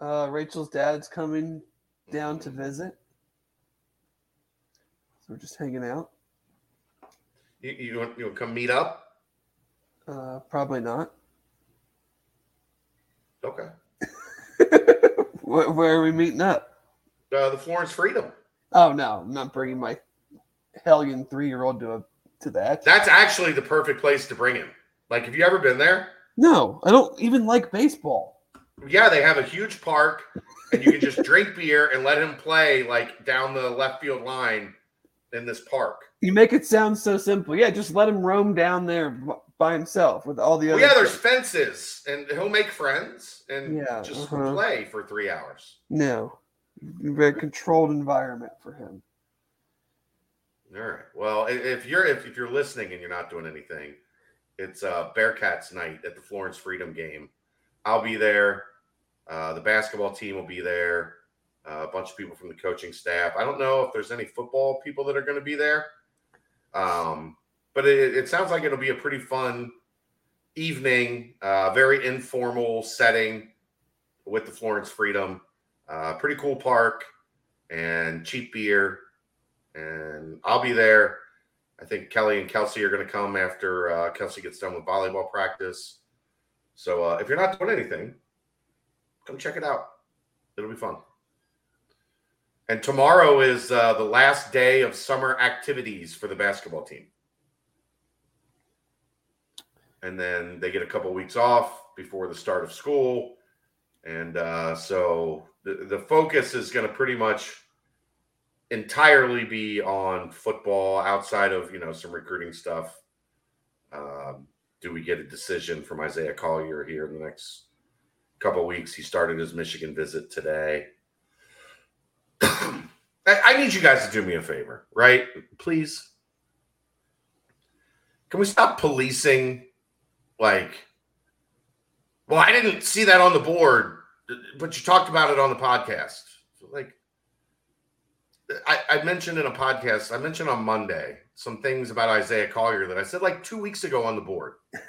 Uh, Rachel's dad's coming down to visit. So we're just hanging out. You, you want you want to come meet up? Uh, probably not. Okay. where, where, are we meeting up? Uh, the Florence Freedom. Oh no, I'm not bringing my hellion three year old to a to that. That's actually the perfect place to bring him. Like, have you ever been there? No, I don't even like baseball. Yeah, they have a huge park, and you can just drink beer and let him play like down the left field line in this park. You make it sound so simple. Yeah, just let him roam down there by himself with all the well, other. yeah, there's fences, and he'll make friends and yeah, just uh-huh. play for three hours. No, very controlled environment for him. All right. Well, if you're if, if you're listening and you're not doing anything, it's uh, Bearcats night at the Florence Freedom game. I'll be there. Uh, the basketball team will be there. Uh, a bunch of people from the coaching staff. I don't know if there's any football people that are going to be there. Um, but it, it, sounds like it'll be a pretty fun evening, uh, very informal setting with the Florence Freedom. Uh, pretty cool park and cheap beer. And I'll be there. I think Kelly and Kelsey are going to come after uh, Kelsey gets done with volleyball practice. So uh, if you're not doing anything, come check it out. It'll be fun. And tomorrow is uh, the last day of summer activities for the basketball team. And then they get a couple weeks off before the start of school. And uh, so the, the focus is going to pretty much entirely be on football outside of, you know, some recruiting stuff. Um, do we get a decision from Isaiah Collier here in the next couple weeks? He started his Michigan visit today. I need you guys to do me a favor, right? Please. Can we stop policing? Like, well, I didn't see that on the board, but you talked about it on the podcast. Like, I, I mentioned in a podcast, I mentioned on Monday some things about Isaiah Collier that I said like two weeks ago on the board.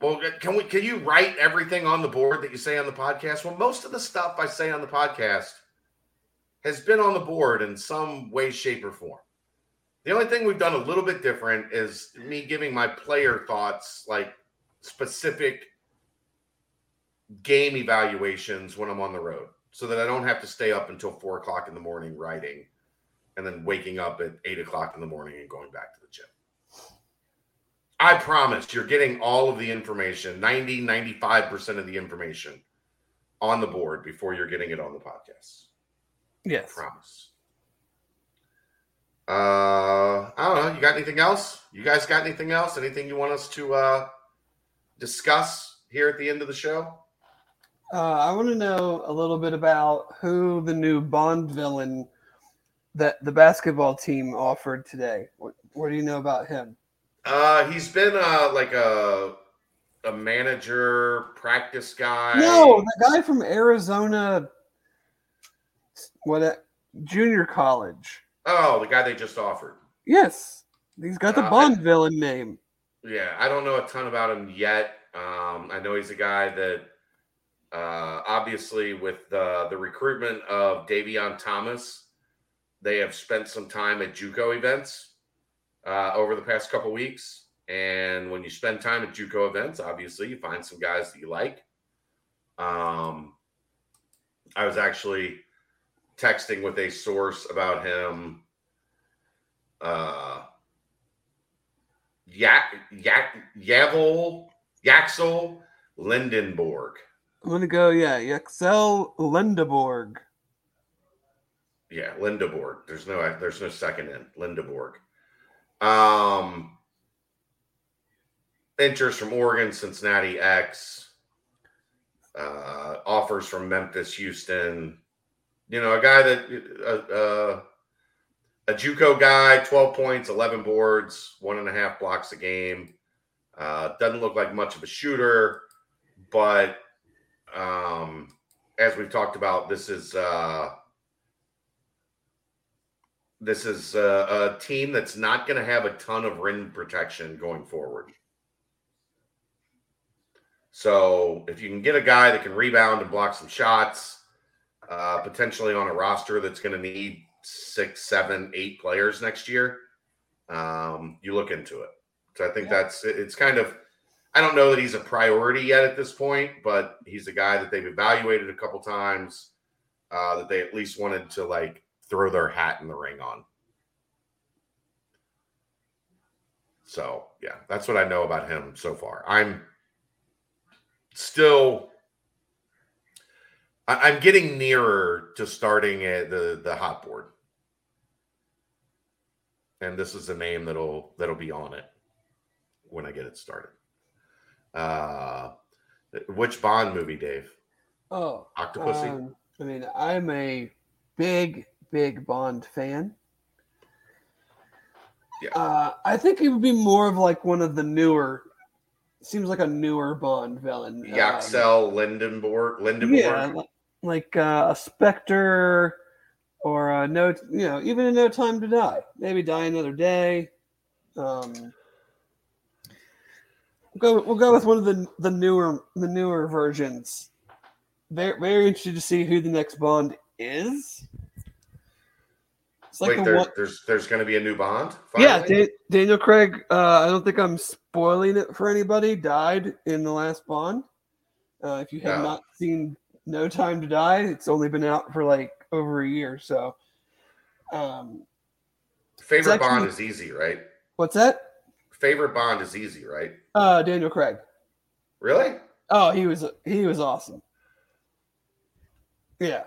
well, can we can you write everything on the board that you say on the podcast? Well, most of the stuff I say on the podcast has been on the board in some way, shape, or form. The only thing we've done a little bit different is me giving my player thoughts, like specific game evaluations when I'm on the road, so that I don't have to stay up until four o'clock in the morning writing and then waking up at eight o'clock in the morning and going back to the gym. I promise you're getting all of the information 90, 95% of the information on the board before you're getting it on the podcast. Yes. I promise. Uh, I don't know. You got anything else? You guys got anything else? Anything you want us to uh, discuss here at the end of the show? Uh, I want to know a little bit about who the new Bond villain that the basketball team offered today. What, what do you know about him? Uh, he's been uh, like a a manager, practice guy. No, the guy from Arizona. What? A, junior college. Oh, the guy they just offered. Yes, he's got the uh, Bond I, villain name. Yeah, I don't know a ton about him yet. Um, I know he's a guy that uh, obviously with the the recruitment of Davion Thomas, they have spent some time at JUCO events uh, over the past couple weeks. And when you spend time at JUCO events, obviously you find some guys that you like. Um, I was actually texting with a source about him. Uh, Yak Yak Yavel Yaxel Lindenborg. I'm gonna go, yeah, Yaxel Lendeborg. Yeah, Lendeborg. There's no there's no second in Lendeborg. Um interest from Oregon, Cincinnati X, uh, offers from Memphis, Houston, you know, a guy that uh, uh, a JUCO guy, twelve points, eleven boards, one and a half blocks a game. Uh, doesn't look like much of a shooter, but um, as we've talked about, this is uh, this is a, a team that's not going to have a ton of rim protection going forward. So if you can get a guy that can rebound and block some shots uh, potentially on a roster that's going to need six, seven, eight players next year, um, you look into it. So I think yeah. that's it's kind of. I don't know that he's a priority yet at this point, but he's a guy that they've evaluated a couple times uh, that they at least wanted to like throw their hat in the ring on. So yeah, that's what I know about him so far. I'm still I'm getting nearer to starting the the hot board, and this is the name that'll that'll be on it when I get it started. Uh, which Bond movie, Dave? Oh, Octopussy. Um, I mean, I'm a big big Bond fan. Yeah. Uh, I think it would be more of like one of the newer seems like a newer Bond villain. Yaxel um, Lindenborg. Lindenborg. Yeah, like uh, a Spectre or a no, you know, even a No Time to Die. Maybe Die Another Day. Um, we'll go. We'll go with one of the the newer the newer versions. Very very interested to see who the next Bond is. It's like Wait, the there, one... there's there's going to be a new Bond. Finally? Yeah, Daniel Craig. Uh, I don't think I'm spoiling it for anybody. Died in the last Bond. Uh, if you have not seen No Time to Die, it's only been out for like over a year. So, um, favorite actually, Bond is easy, right? What's that? Favorite Bond is easy, right? Uh, Daniel Craig. Really? Oh, he was he was awesome. Yeah.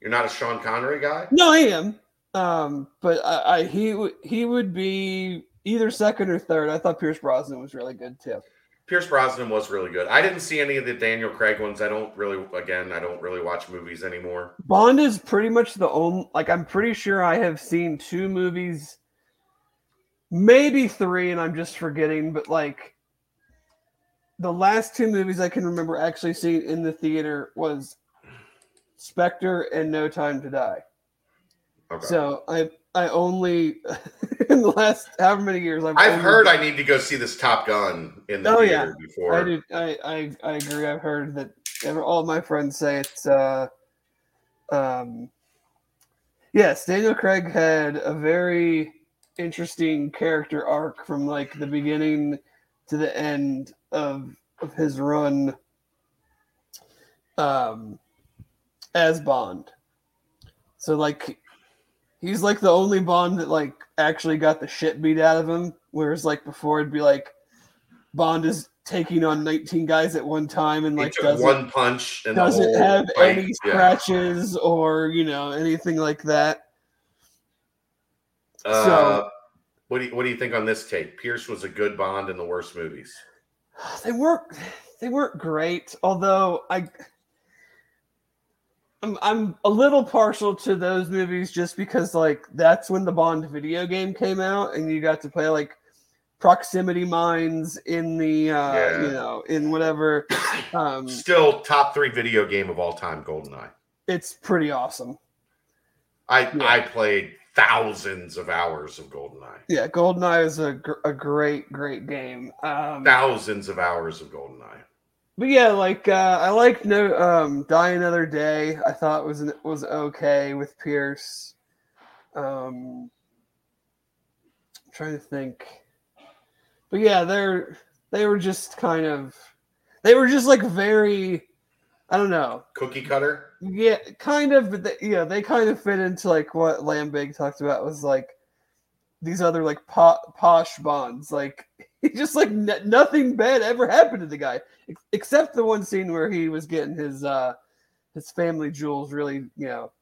You're not a Sean Connery guy? No, I am. Um, but I, I he would he would be either second or third. I thought Pierce Brosnan was really good too. Pierce Brosnan was really good. I didn't see any of the Daniel Craig ones. I don't really, again, I don't really watch movies anymore. Bond is pretty much the only, like, I'm pretty sure I have seen two movies, maybe three, and I'm just forgetting, but like, the last two movies I can remember actually seeing in the theater was Spectre and No Time to Die. Okay. So I I only in the last however many years I've, I've heard I need to go see this Top Gun in the oh, theater yeah. before. I do. I, I I agree. I've heard that all my friends say it's. uh um Yes, Daniel Craig had a very interesting character arc from like the beginning to the end of of his run um as Bond. So like he's like the only Bond that like actually got the shit beat out of him. Whereas like before it'd be like Bond is taking on 19 guys at one time and like doesn't, one punch and doesn't have fight. any scratches yeah. or you know anything like that. Uh, so what do you what do you think on this take? Pierce was a good Bond in the worst movies. They weren't they weren't great, although I I'm I'm a little partial to those movies just because like that's when the Bond video game came out and you got to play like proximity mines in the uh yeah. you know in whatever um still top 3 video game of all time goldeneye it's pretty awesome i yeah. i played thousands of hours of goldeneye yeah goldeneye is a, gr- a great great game um thousands of hours of goldeneye but yeah, like uh, I like no um, Die Another Day. I thought was was okay with Pierce. Um, I'm trying to think, but yeah, they're they were just kind of they were just like very I don't know cookie cutter. Yeah, kind of. But they, yeah, they kind of fit into like what Lambig talked about was like these other like po- posh bonds. Like he just like n- nothing bad ever happened to the guy except the one scene where he was getting his uh his family jewels really you know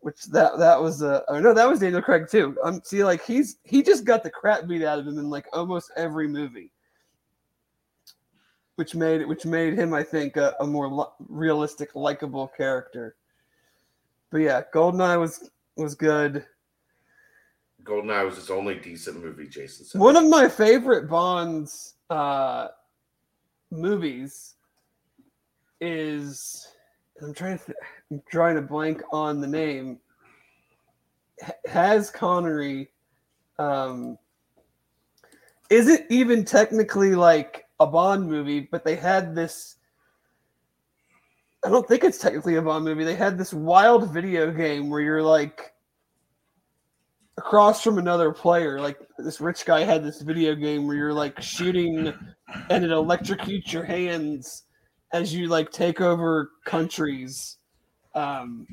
which that that was uh oh no that was Daniel Craig too um see like he's he just got the crap beat out of him in like almost every movie which made which made him I think a, a more lo- realistic likable character but yeah Goldeneye was was good Goldeneye was his only decent movie, Jason said. One of my favorite Bond's uh, movies is I'm trying to th- I'm trying to blank on the name. H- has Connery um isn't even technically like a Bond movie, but they had this I don't think it's technically a Bond movie. They had this wild video game where you're like across from another player. Like this rich guy had this video game where you're like shooting and it electrocutes your hands as you like take over countries. Um,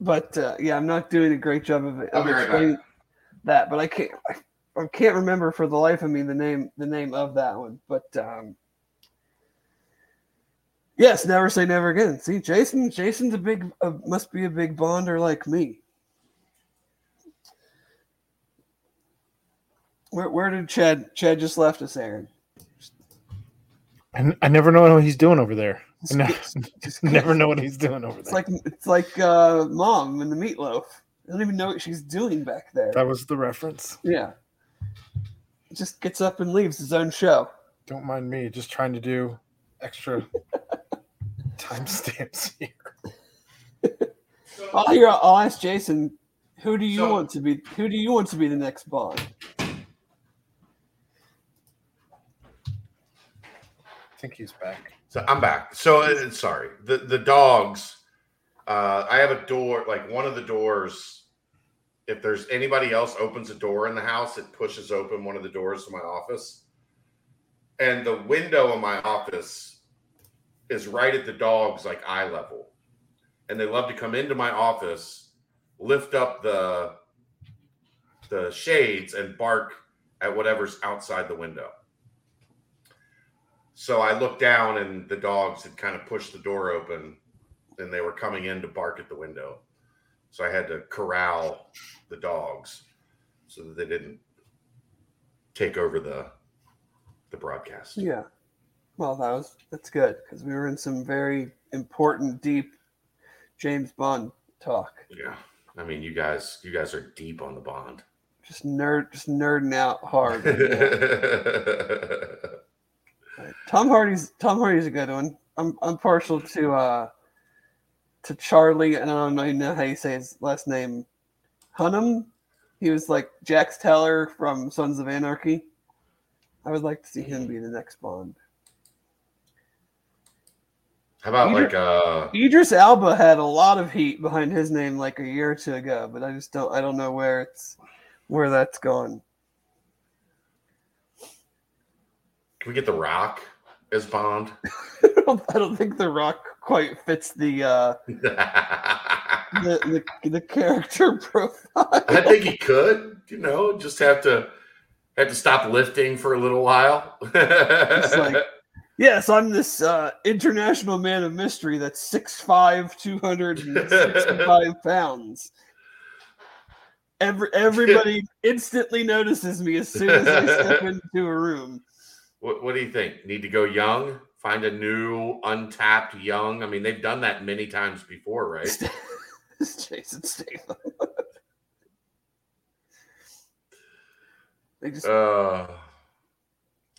but uh, yeah, I'm not doing a great job of, of explaining that. But I can't I, I, can't remember for the life of me the name the name of that one. But um, yes, never say never again. See, Jason Jason's a big uh, must be a big bonder like me. Where, where did Chad? Chad just left us, Aaron. I, I never know what he's doing over there. I never, never know what he's doing over there. It's like it's like uh, mom and the meatloaf. I don't even know what she's doing back there. That was the reference. Yeah. Just gets up and leaves his own show. Don't mind me, just trying to do extra timestamps here. I'll hear. I'll ask Jason. Who do you so, want to be? Who do you want to be the next Bond? I think he's back. So I'm back. So uh, sorry. The the dogs. Uh, I have a door. Like one of the doors. If there's anybody else opens a door in the house, it pushes open one of the doors to my office. And the window of my office is right at the dog's like eye level. And they love to come into my office, lift up the the shades and bark at whatever's outside the window. So I looked down and the dogs had kind of pushed the door open and they were coming in to bark at the window. So I had to corral the dogs so that they didn't take over the the broadcast. Yeah. Well, that was that's good because we were in some very important, deep James Bond talk. Yeah. I mean, you guys, you guys are deep on the Bond. Just nerd, just nerding out hard. Tom Hardy's Tom Hardy's a good one. I'm I'm partial to uh to Charlie, and I don't even know how you say his last name. Hunnam. He was like Jax Teller from Sons of Anarchy. I would like to see him be the next Bond. How about Idris, like uh Idris Elba had a lot of heat behind his name like a year or two ago, but I just don't I don't know where it's where that's gone. Can we get The Rock as Bond? I, don't, I don't think The Rock quite fits the uh the, the, the character profile. I think he could, you know, just have to have to stop lifting for a little while. like, yes, I'm this uh, international man of mystery that's 6'5", 265 pounds. Every, everybody instantly notices me as soon as I step into a room. What, what do you think? Need to go young? Find a new untapped young? I mean, they've done that many times before, right? Jason Statham. they just. Uh,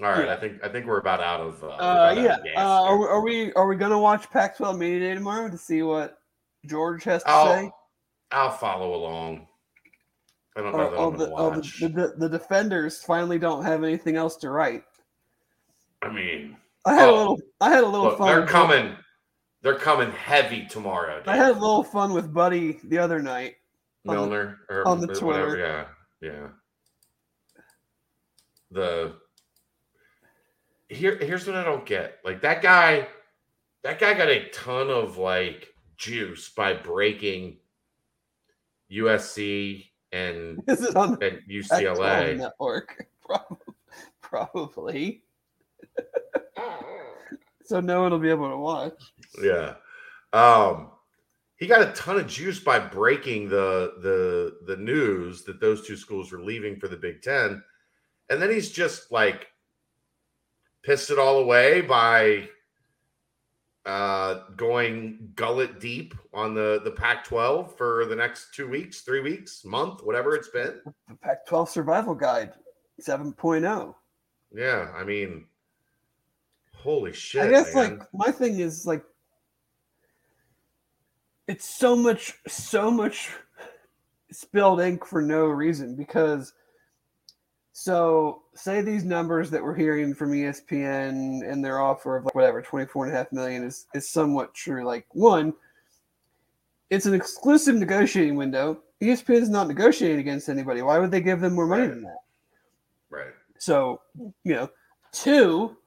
all right, yeah. I think I think we're about out of. Uh, uh yeah, uh, are, are, we are we gonna watch Pac-12 Media Day tomorrow to see what George has to I'll, say? I'll follow along. I don't know oh, that oh, the, oh, the, the, the, defenders finally don't have anything else to write. I mean, I had oh, a little. I had a little look, fun. They're coming. They're coming heavy tomorrow. Dude. I had a little fun with Buddy the other night. Wilner on the, on the Twitter. Whatever. Yeah, yeah. The here here's what I don't get. Like that guy, that guy got a ton of like juice by breaking USC and, Is it on and UCLA network. Probably. probably. so no one will be able to watch. Yeah. Um he got a ton of juice by breaking the the the news that those two schools were leaving for the Big Ten. And then he's just like pissed it all away by uh, going gullet deep on the the Pac-12 for the next two weeks, three weeks, month, whatever it's been. The Pac-12 Survival Guide 7.0. Yeah, I mean, holy shit! I guess man. like my thing is like it's so much, so much spilled ink for no reason because so say these numbers that we're hearing from ESPN and their offer of like whatever 24 and a half million is, is somewhat true. Like one, it's an exclusive negotiating window. ESPN is not negotiating against anybody. Why would they give them more money right. than that? Right. So, you know, two,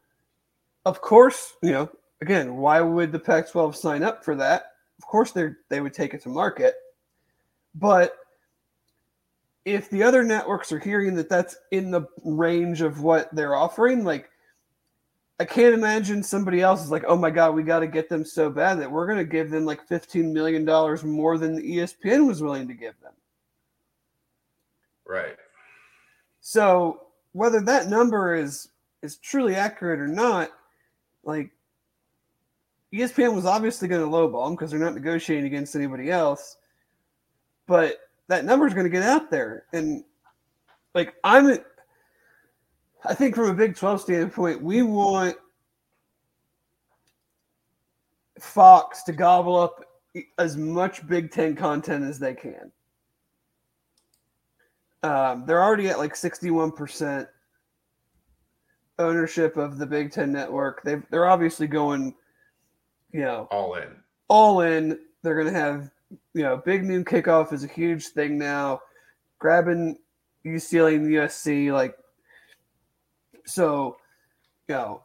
of course, you know, again, why would the Pac-12 sign up for that? Of course, they they would take it to market, but if the other networks are hearing that that's in the range of what they're offering, like I can't imagine somebody else is like, oh my god, we got to get them so bad that we're going to give them like fifteen million dollars more than the ESPN was willing to give them. Right. So whether that number is is truly accurate or not, like ESPN was obviously going to lowball them because they're not negotiating against anybody else. But that number is going to get out there. And like I'm I think from a Big 12 standpoint, we want Fox to gobble up as much Big Ten content as they can. Um, they're already at like 61% ownership of the Big Ten network. they they're obviously going, you know, all in. All in. They're going to have, you know, big noon kickoff is a huge thing now. Grabbing UCLA and USC, like, so, you know,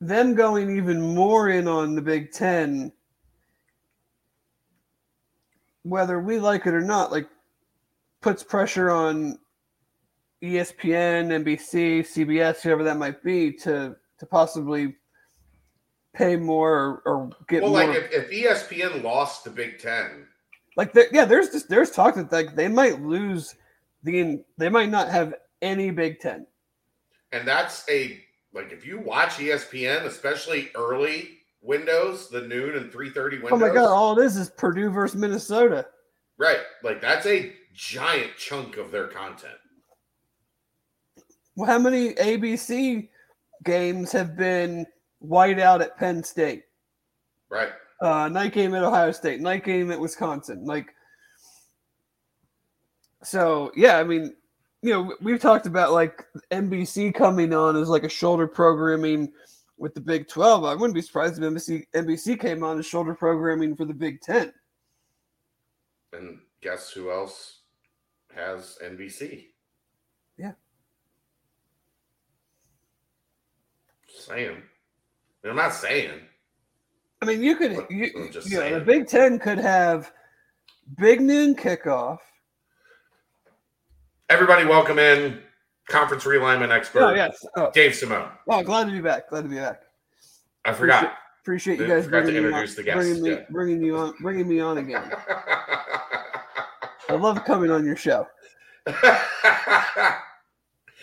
them going even more in on the Big Ten, whether we like it or not, like puts pressure on ESPN, NBC, CBS, whoever that might be, to to possibly pay more or, or get well, more. like if, if ESPN lost the Big Ten, like the, yeah, there's just there's talk that like they might lose the they might not have any Big Ten, and that's a like if you watch ESPN, especially early windows, the noon and three thirty windows. Oh my god, all it is is Purdue versus Minnesota. Right, like that's a giant chunk of their content. Well, how many ABC games have been white out at Penn State? Right. Uh, night game at Ohio State, night game at Wisconsin. Like, so yeah, I mean, you know, we've talked about like NBC coming on as like a shoulder programming with the Big 12. I wouldn't be surprised if NBC, NBC came on as shoulder programming for the Big 10. And guess who else has NBC? Yeah. Saying. I'm not saying. I mean, you could, you, you know, the Big 10 could have big noon kickoff Everybody, welcome in conference realignment expert. Oh, yes. Oh. Dave Simone. Oh, glad to be back. Glad to be back. I forgot. Appreciate, appreciate you guys bringing, me on, bringing, me, yeah. bringing you on, bringing me on again. I love coming on your show.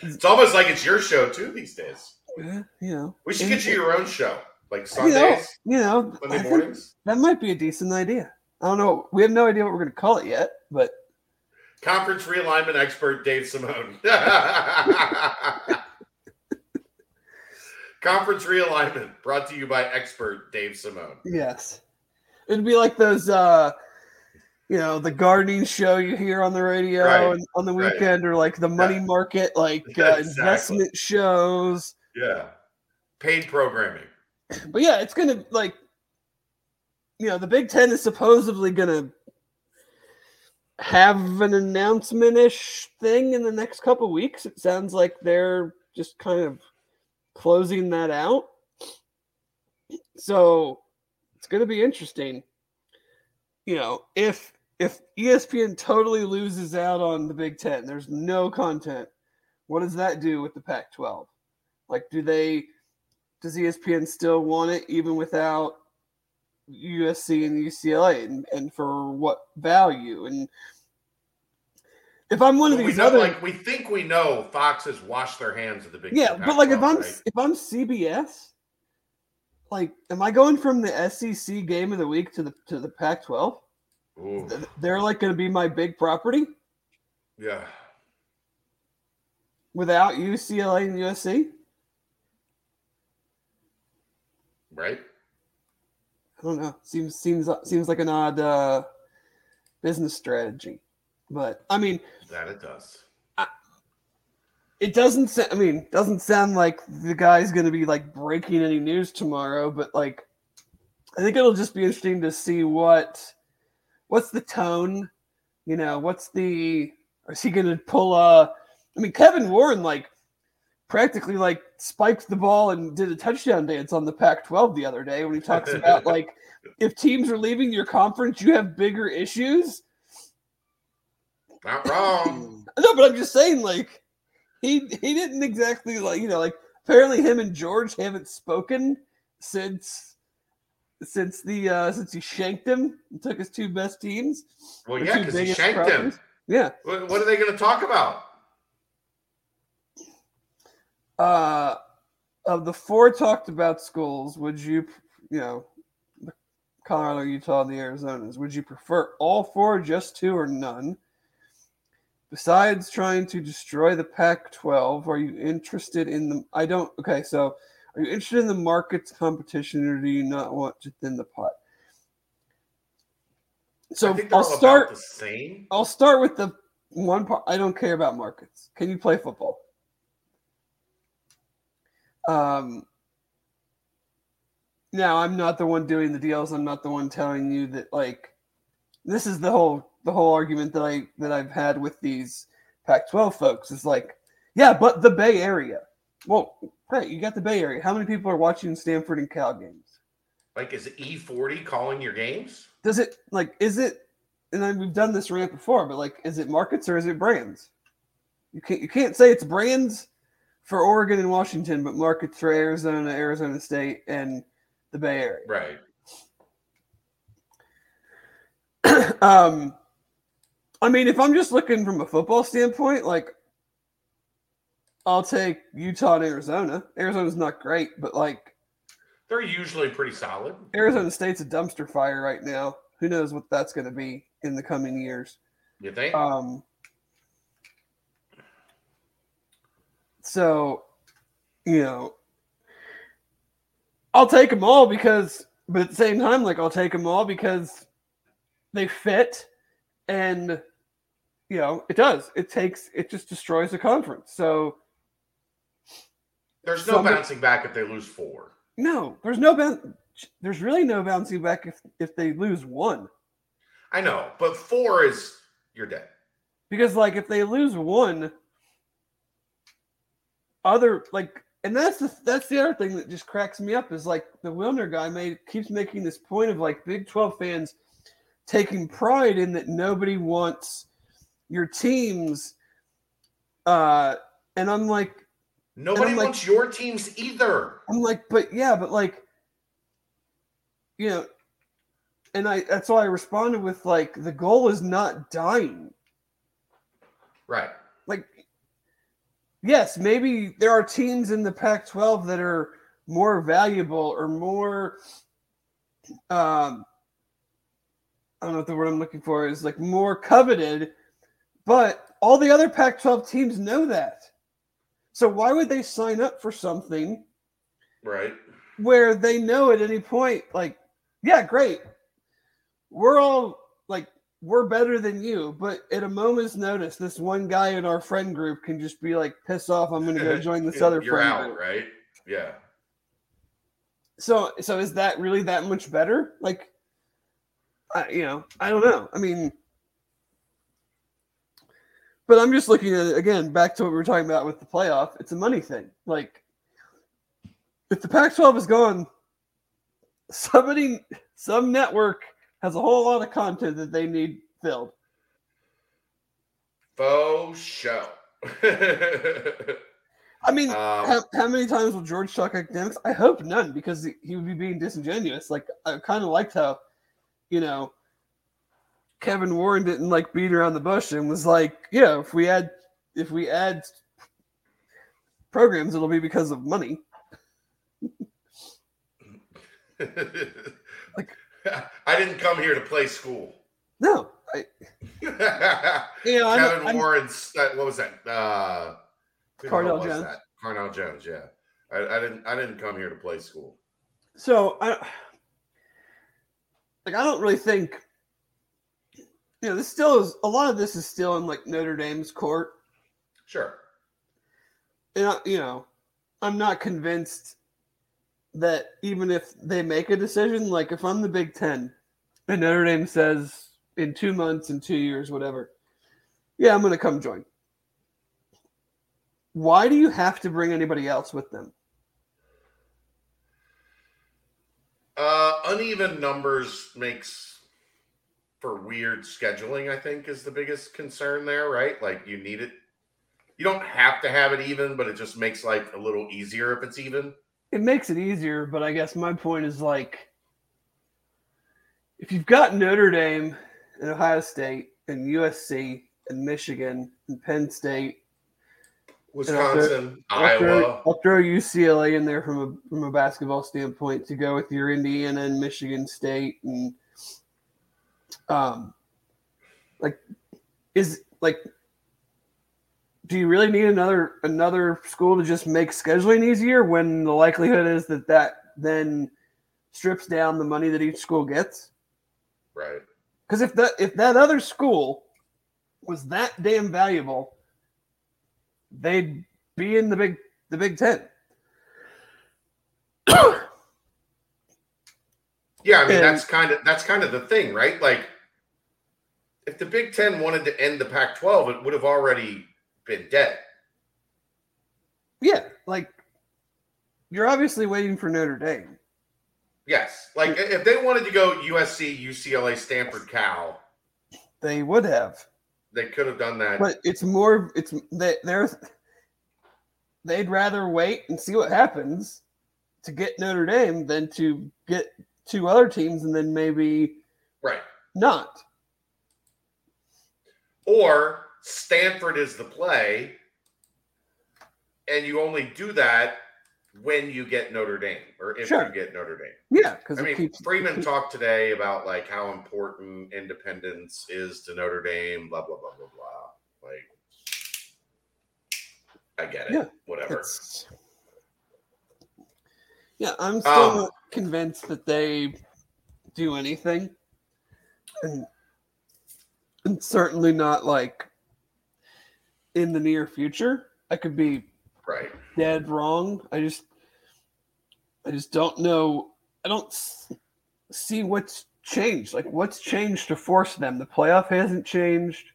it's almost like it's your show too these days. Yeah, you know, we should get you your own show, like Sundays. You know, you know Monday mornings. That might be a decent idea. I don't know. We have no idea what we're going to call it yet, but Conference realignment expert Dave Simone. Conference realignment brought to you by expert Dave Simone. Yes. It'd be like those uh you know, the gardening show you hear on the radio right. on the weekend right. or like the money yeah. market like uh, exactly. investment shows. Yeah. Paid programming. But yeah, it's going to like you know, the Big 10 is supposedly going to have an announcement ish thing in the next couple weeks. It sounds like they're just kind of closing that out. So it's going to be interesting. You know, if if ESPN totally loses out on the Big 10, there's no content. What does that do with the Pac 12? Like, do they, does ESPN still want it even without USC and UCLA, and, and for what value? And if I'm one of these know, other, like we think we know, Fox has washed their hands of the big. Yeah, but like if I'm right? if I'm CBS, like, am I going from the SEC game of the week to the to the Pac-12? They're like going to be my big property. Yeah. Without UCLA and USC. Right. I don't know. Seems seems seems like an odd uh, business strategy, but I mean that it does. I, it doesn't. I mean, doesn't sound like the guy's going to be like breaking any news tomorrow, but like, I think it'll just be interesting to see what what's the tone. You know, what's the? Is he going to pull a? I mean, Kevin Warren like practically like spiked the ball and did a touchdown dance on the Pac-12 the other day when he talks about like if teams are leaving your conference, you have bigger issues. Not wrong. no, but I'm just saying, like he he didn't exactly like you know like apparently him and George haven't spoken since since the uh since he shanked him and took his two best teams. Well, yeah, because he shanked properties. him. Yeah. What, what are they going to talk about? Uh, of the four talked about schools, would you, you know, Colorado, Utah, and the Arizonas, would you prefer all four, just two, or none? besides trying to destroy the Pac 12, are you interested in the. I don't. Okay, so are you interested in the market's competition or do you not want to thin the pot? So I'll start. the same. I'll start with the one part. I don't care about markets. Can you play football? Um, now I'm not the one doing the deals. I'm not the one telling you that like this is the whole the whole argument that I that I've had with these Pac-12 folks is like, yeah, but the Bay Area. Well, great, you got the Bay Area. How many people are watching Stanford and Cal games? Like, is E40 calling your games? Does it like is it? And then we've done this rant before, but like, is it markets or is it brands? You can't you can't say it's brands for Oregon and Washington, but markets for Arizona, Arizona State, and the Bay Area. Right. um, I mean, if I'm just looking from a football standpoint, like I'll take Utah and Arizona. Arizona's not great, but like they're usually pretty solid. Arizona State's a dumpster fire right now. Who knows what that's going to be in the coming years? You think? Um. So, you know, I'll take them all because, but at the same time, like I'll take them all because they fit, and you know it does. It takes it just destroys the conference. So there's no somebody, bouncing back if they lose four. No, there's no There's really no bouncing back if if they lose one. I know, but four is you're dead. Because like if they lose one, other like and that's the that's the other thing that just cracks me up is like the Wilner guy made keeps making this point of like Big 12 fans taking pride in that nobody wants your teams uh and I'm like nobody I'm wants like, your teams either. I'm like but yeah, but like you know and I that's why I responded with like the goal is not dying. Right. Yes, maybe there are teams in the Pac 12 that are more valuable or more, um, I don't know what the word I'm looking for is like more coveted, but all the other Pac 12 teams know that. So why would they sign up for something? Right. Where they know at any point, like, yeah, great. We're all we're better than you, but at a moment's notice, this one guy in our friend group can just be like, piss off, I'm gonna go join this other You're friend out, group. right? Yeah. So so is that really that much better? Like I, you know, I don't know. I mean but I'm just looking at it again, back to what we were talking about with the playoff. It's a money thing. Like if the Pac 12 is gone, somebody some network has a whole lot of content that they need filled. Faux show. I mean, um, how, how, many times will George talk academics? I hope none, because he would be being disingenuous. Like I kind of liked how, you know, Kevin Warren didn't like beat around the bush and was like, yeah, if we add if we add programs, it'll be because of money. like I didn't come here to play school. No, I. you know, Kevin I'm, Warren's. I'm, what was that? Uh, Cardale Jones. That? Cardale Jones. Yeah, I, I, didn't. I didn't come here to play school. So I, like, I don't really think. You know, this still is a lot of this is still in like Notre Dame's court. Sure. And I, you know, I'm not convinced that even if they make a decision, like if I'm the Big Ten and Notre Dame says in two months, in two years, whatever, yeah, I'm going to come join. Why do you have to bring anybody else with them? Uh, uneven numbers makes for weird scheduling, I think, is the biggest concern there, right? Like you need it. You don't have to have it even, but it just makes life a little easier if it's even it makes it easier, but I guess my point is like if you've got Notre Dame and Ohio State and USC and Michigan and Penn State, Wisconsin, I'll throw, Iowa, I'll throw, I'll throw, UCLA in there from a from a basketball standpoint to go with your Indiana and Michigan State and um like is like do you really need another another school to just make scheduling easier when the likelihood is that that then strips down the money that each school gets? Right. Because if that if that other school was that damn valuable, they'd be in the big the Big Ten. yeah, I mean and, that's kind of that's kind of the thing, right? Like if the Big Ten wanted to end the Pac-12, it would have already been dead. Yeah, like you're obviously waiting for Notre Dame. Yes, like if they wanted to go USC, UCLA, Stanford, Cal, they would have. They could have done that. But it's more. It's they, they're they'd rather wait and see what happens to get Notre Dame than to get two other teams and then maybe right not. Or Stanford is the play, and you only do that when you get Notre Dame or if sure. you get Notre Dame. Yeah, because I mean, keeps, Freeman keeps... talked today about like how important independence is to Notre Dame. Blah blah blah blah blah. Like, I get it. Yeah, Whatever. It's... Yeah, I'm still um, not convinced that they do anything, and and certainly not like in the near future. I could be right dead wrong. I just I just don't know. I don't see what's changed. Like what's changed to force them? The playoff hasn't changed.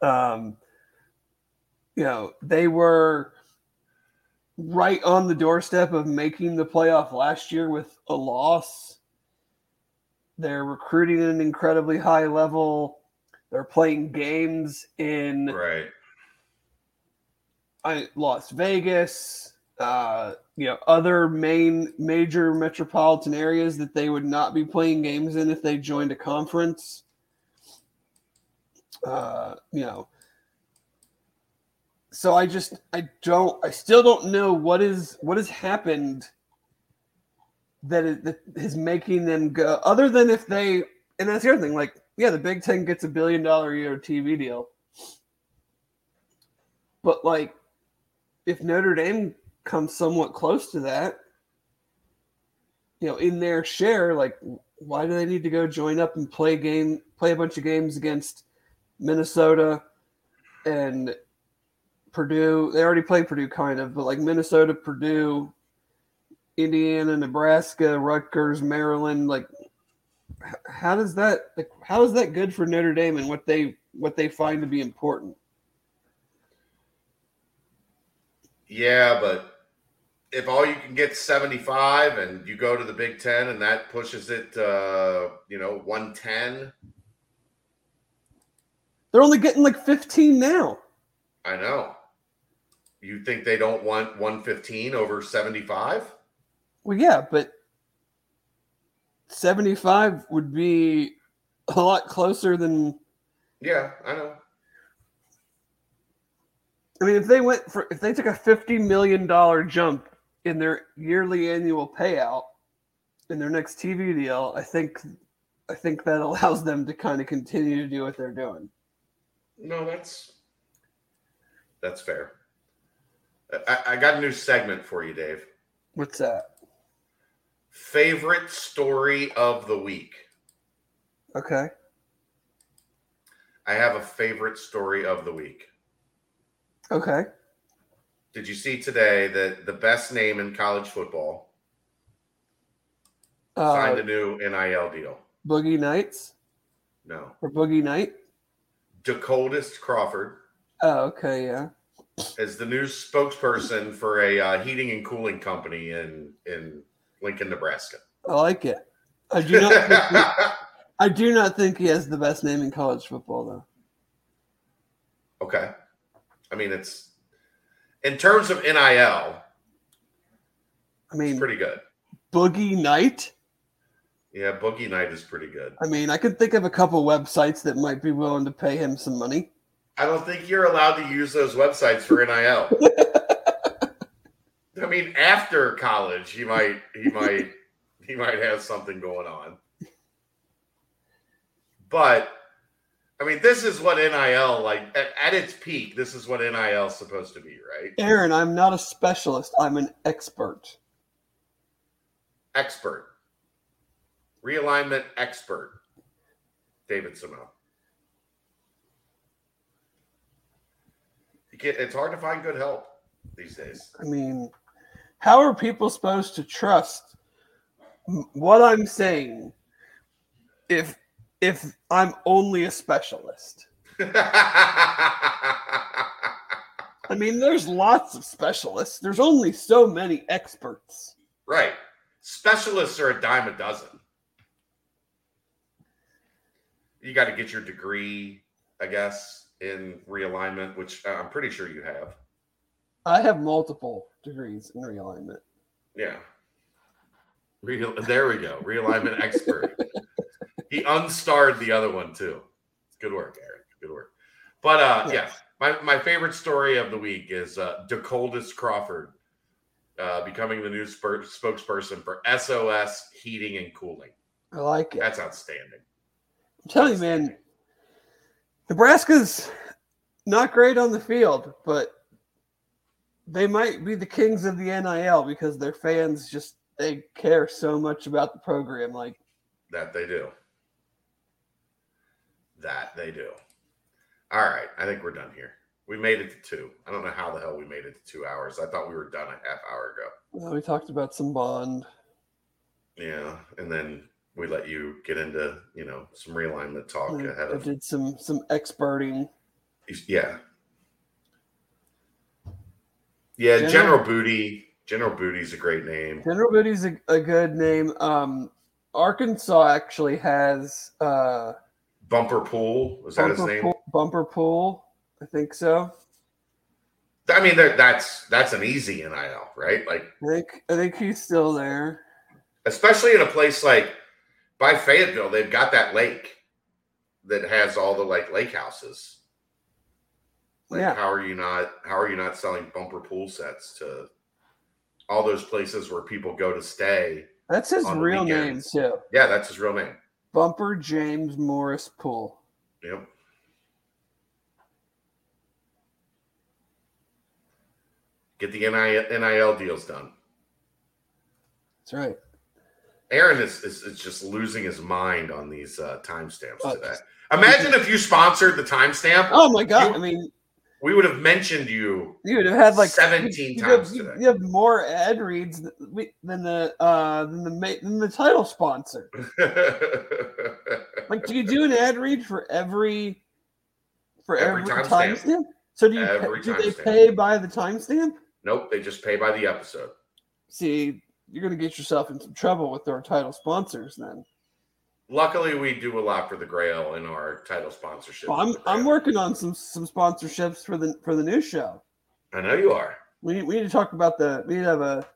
Um you know, they were right on the doorstep of making the playoff last year with a loss. They're recruiting at an incredibly high level. They're playing games in right. I, Las Vegas, uh, you know, other main major metropolitan areas that they would not be playing games in if they joined a conference. Uh, you know, so I just I don't I still don't know what is what has happened that is, that is making them go other than if they and that's the other thing like yeah, the Big Ten gets a billion dollar a year TV deal. But like, if Notre Dame comes somewhat close to that, you know, in their share, like, why do they need to go join up and play game, play a bunch of games against Minnesota and Purdue? They already play Purdue, kind of, but like Minnesota, Purdue, Indiana, Nebraska, Rutgers, Maryland, like how does that how is that good for Notre Dame and what they what they find to be important? Yeah, but if all you can get 75 and you go to the Big 10 and that pushes it uh, you know, 110. They're only getting like 15 now. I know. You think they don't want 115 over 75? Well, yeah, but 75 would be a lot closer than. Yeah, I know. I mean, if they went for if they took a fifty million dollar jump in their yearly annual payout in their next TV deal, I think I think that allows them to kind of continue to do what they're doing. No, that's that's fair. I, I got a new segment for you, Dave. What's that? Favorite story of the week. Okay. I have a favorite story of the week. Okay. Did you see today that the best name in college football uh, signed a new NIL deal? Boogie Knights? No. Or Boogie Knight? Dakotas Crawford. Oh, okay, yeah. As the new spokesperson for a uh, heating and cooling company in in Lincoln, Nebraska. I like it. I do not. think, I do not think he has the best name in college football, though. Okay, I mean it's in terms of NIL. I mean, pretty good. Boogie Night. Yeah, Boogie Night is pretty good. I mean, I could think of a couple websites that might be willing to pay him some money. I don't think you're allowed to use those websites for NIL. I mean, after college, he might he might he might have something going on. But I mean, this is what NIL like at, at, its peak. This is what NIL is supposed to be, right? Aaron, I'm not a specialist. I'm an expert. Expert. Realignment expert. David Simone. You get it's hard to find good help these days. I mean, how are people supposed to trust what I'm saying if if I'm only a specialist. I mean, there's lots of specialists. There's only so many experts. Right. Specialists are a dime a dozen. You got to get your degree, I guess, in realignment, which I'm pretty sure you have. I have multiple degrees in realignment. Yeah. Real, there we go. Realignment expert he unstarred the other one too. Good work, Eric. Good work. But uh, yes. yeah, my, my favorite story of the week is uh, Decoldest Crawford uh, becoming the new spur- spokesperson for SOS Heating and Cooling. I like it. That's outstanding. I'm telling you, man, Nebraska's not great on the field, but they might be the kings of the NIL because their fans just they care so much about the program. Like that, they do that they do. All right, I think we're done here. We made it to two. I don't know how the hell we made it to two hours. I thought we were done a half hour ago. Well, we talked about some bond. Yeah, and then we let you get into you know some realignment talk I, ahead I did some some experting. Yeah. Yeah, General, General Booty. General Booty's a great name. General Booty's a, a good name. Um, Arkansas actually has uh, Bumper Pool was that his name? Pool, Bumper Pool, I think so. I mean, that's that's an easy NIL, right? Like, I think I think he's still there, especially in a place like by Fayetteville. They've got that lake that has all the like lake houses. Like, yeah. how are you not? How are you not selling bumper pool sets to all those places where people go to stay? That's his real name too. Yeah, that's his real name. Bumper James Morris Pool. Yep. Get the NIL deals done. That's right. Aaron is, is, is just losing his mind on these uh, timestamps oh, today. Imagine if you sponsored the timestamp. Oh my god! You, I mean, we would have mentioned you. You would have had like seventeen you, times you have, you have more ad reads than the uh, than the than the title sponsor. like, do you do an ad read for every for every, every timestamp? Time so do you every do they stamp. pay by the timestamp? Nope, they just pay by the episode. See, you're gonna get yourself in some trouble with our title sponsors then. Luckily, we do a lot for the Grail in our title sponsorship. Well, I'm I'm working on some some sponsorships for the for the new show. I know you are. We need, we need to talk about the we need to have a,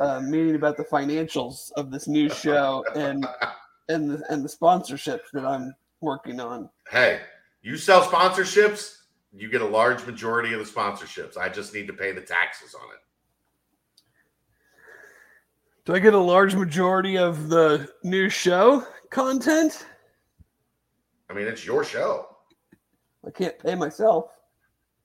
a meeting about the financials of this new show and and the and the sponsorships that I'm working on. Hey, you sell sponsorships, you get a large majority of the sponsorships. I just need to pay the taxes on it. Do I get a large majority of the new show? Content? I mean, it's your show. I can't pay myself.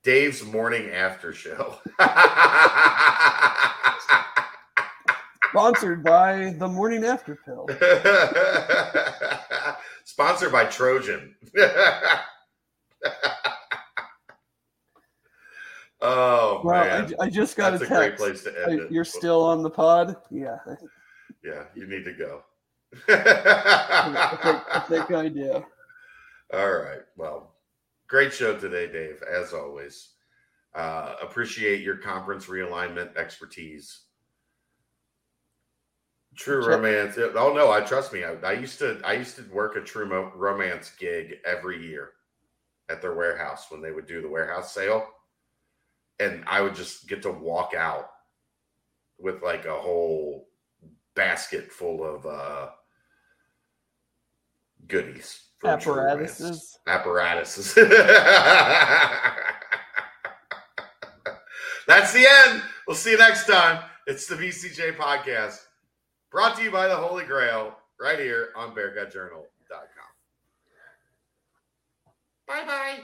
Dave's morning after show. Sponsored by the morning after pill. Sponsored by Trojan. oh well, man! I, I just got That's a, text. a great place to end uh, I, You're still on the pod? Yeah. Yeah, you need to go. I, think, I think I do. All right. Well, great show today, Dave, as always. Uh, appreciate your conference realignment expertise. True romance. Oh no, I trust me. I, I, used to I used to work a true romance gig every year at their warehouse when they would do the warehouse sale, and I would just get to walk out with like a whole basket full of uh, goodies. Apparatuses. Apparatuses. That's the end. We'll see you next time. It's the BCJ podcast brought to you by the Holy Grail right here on BearcatJournal.com. Bye bye.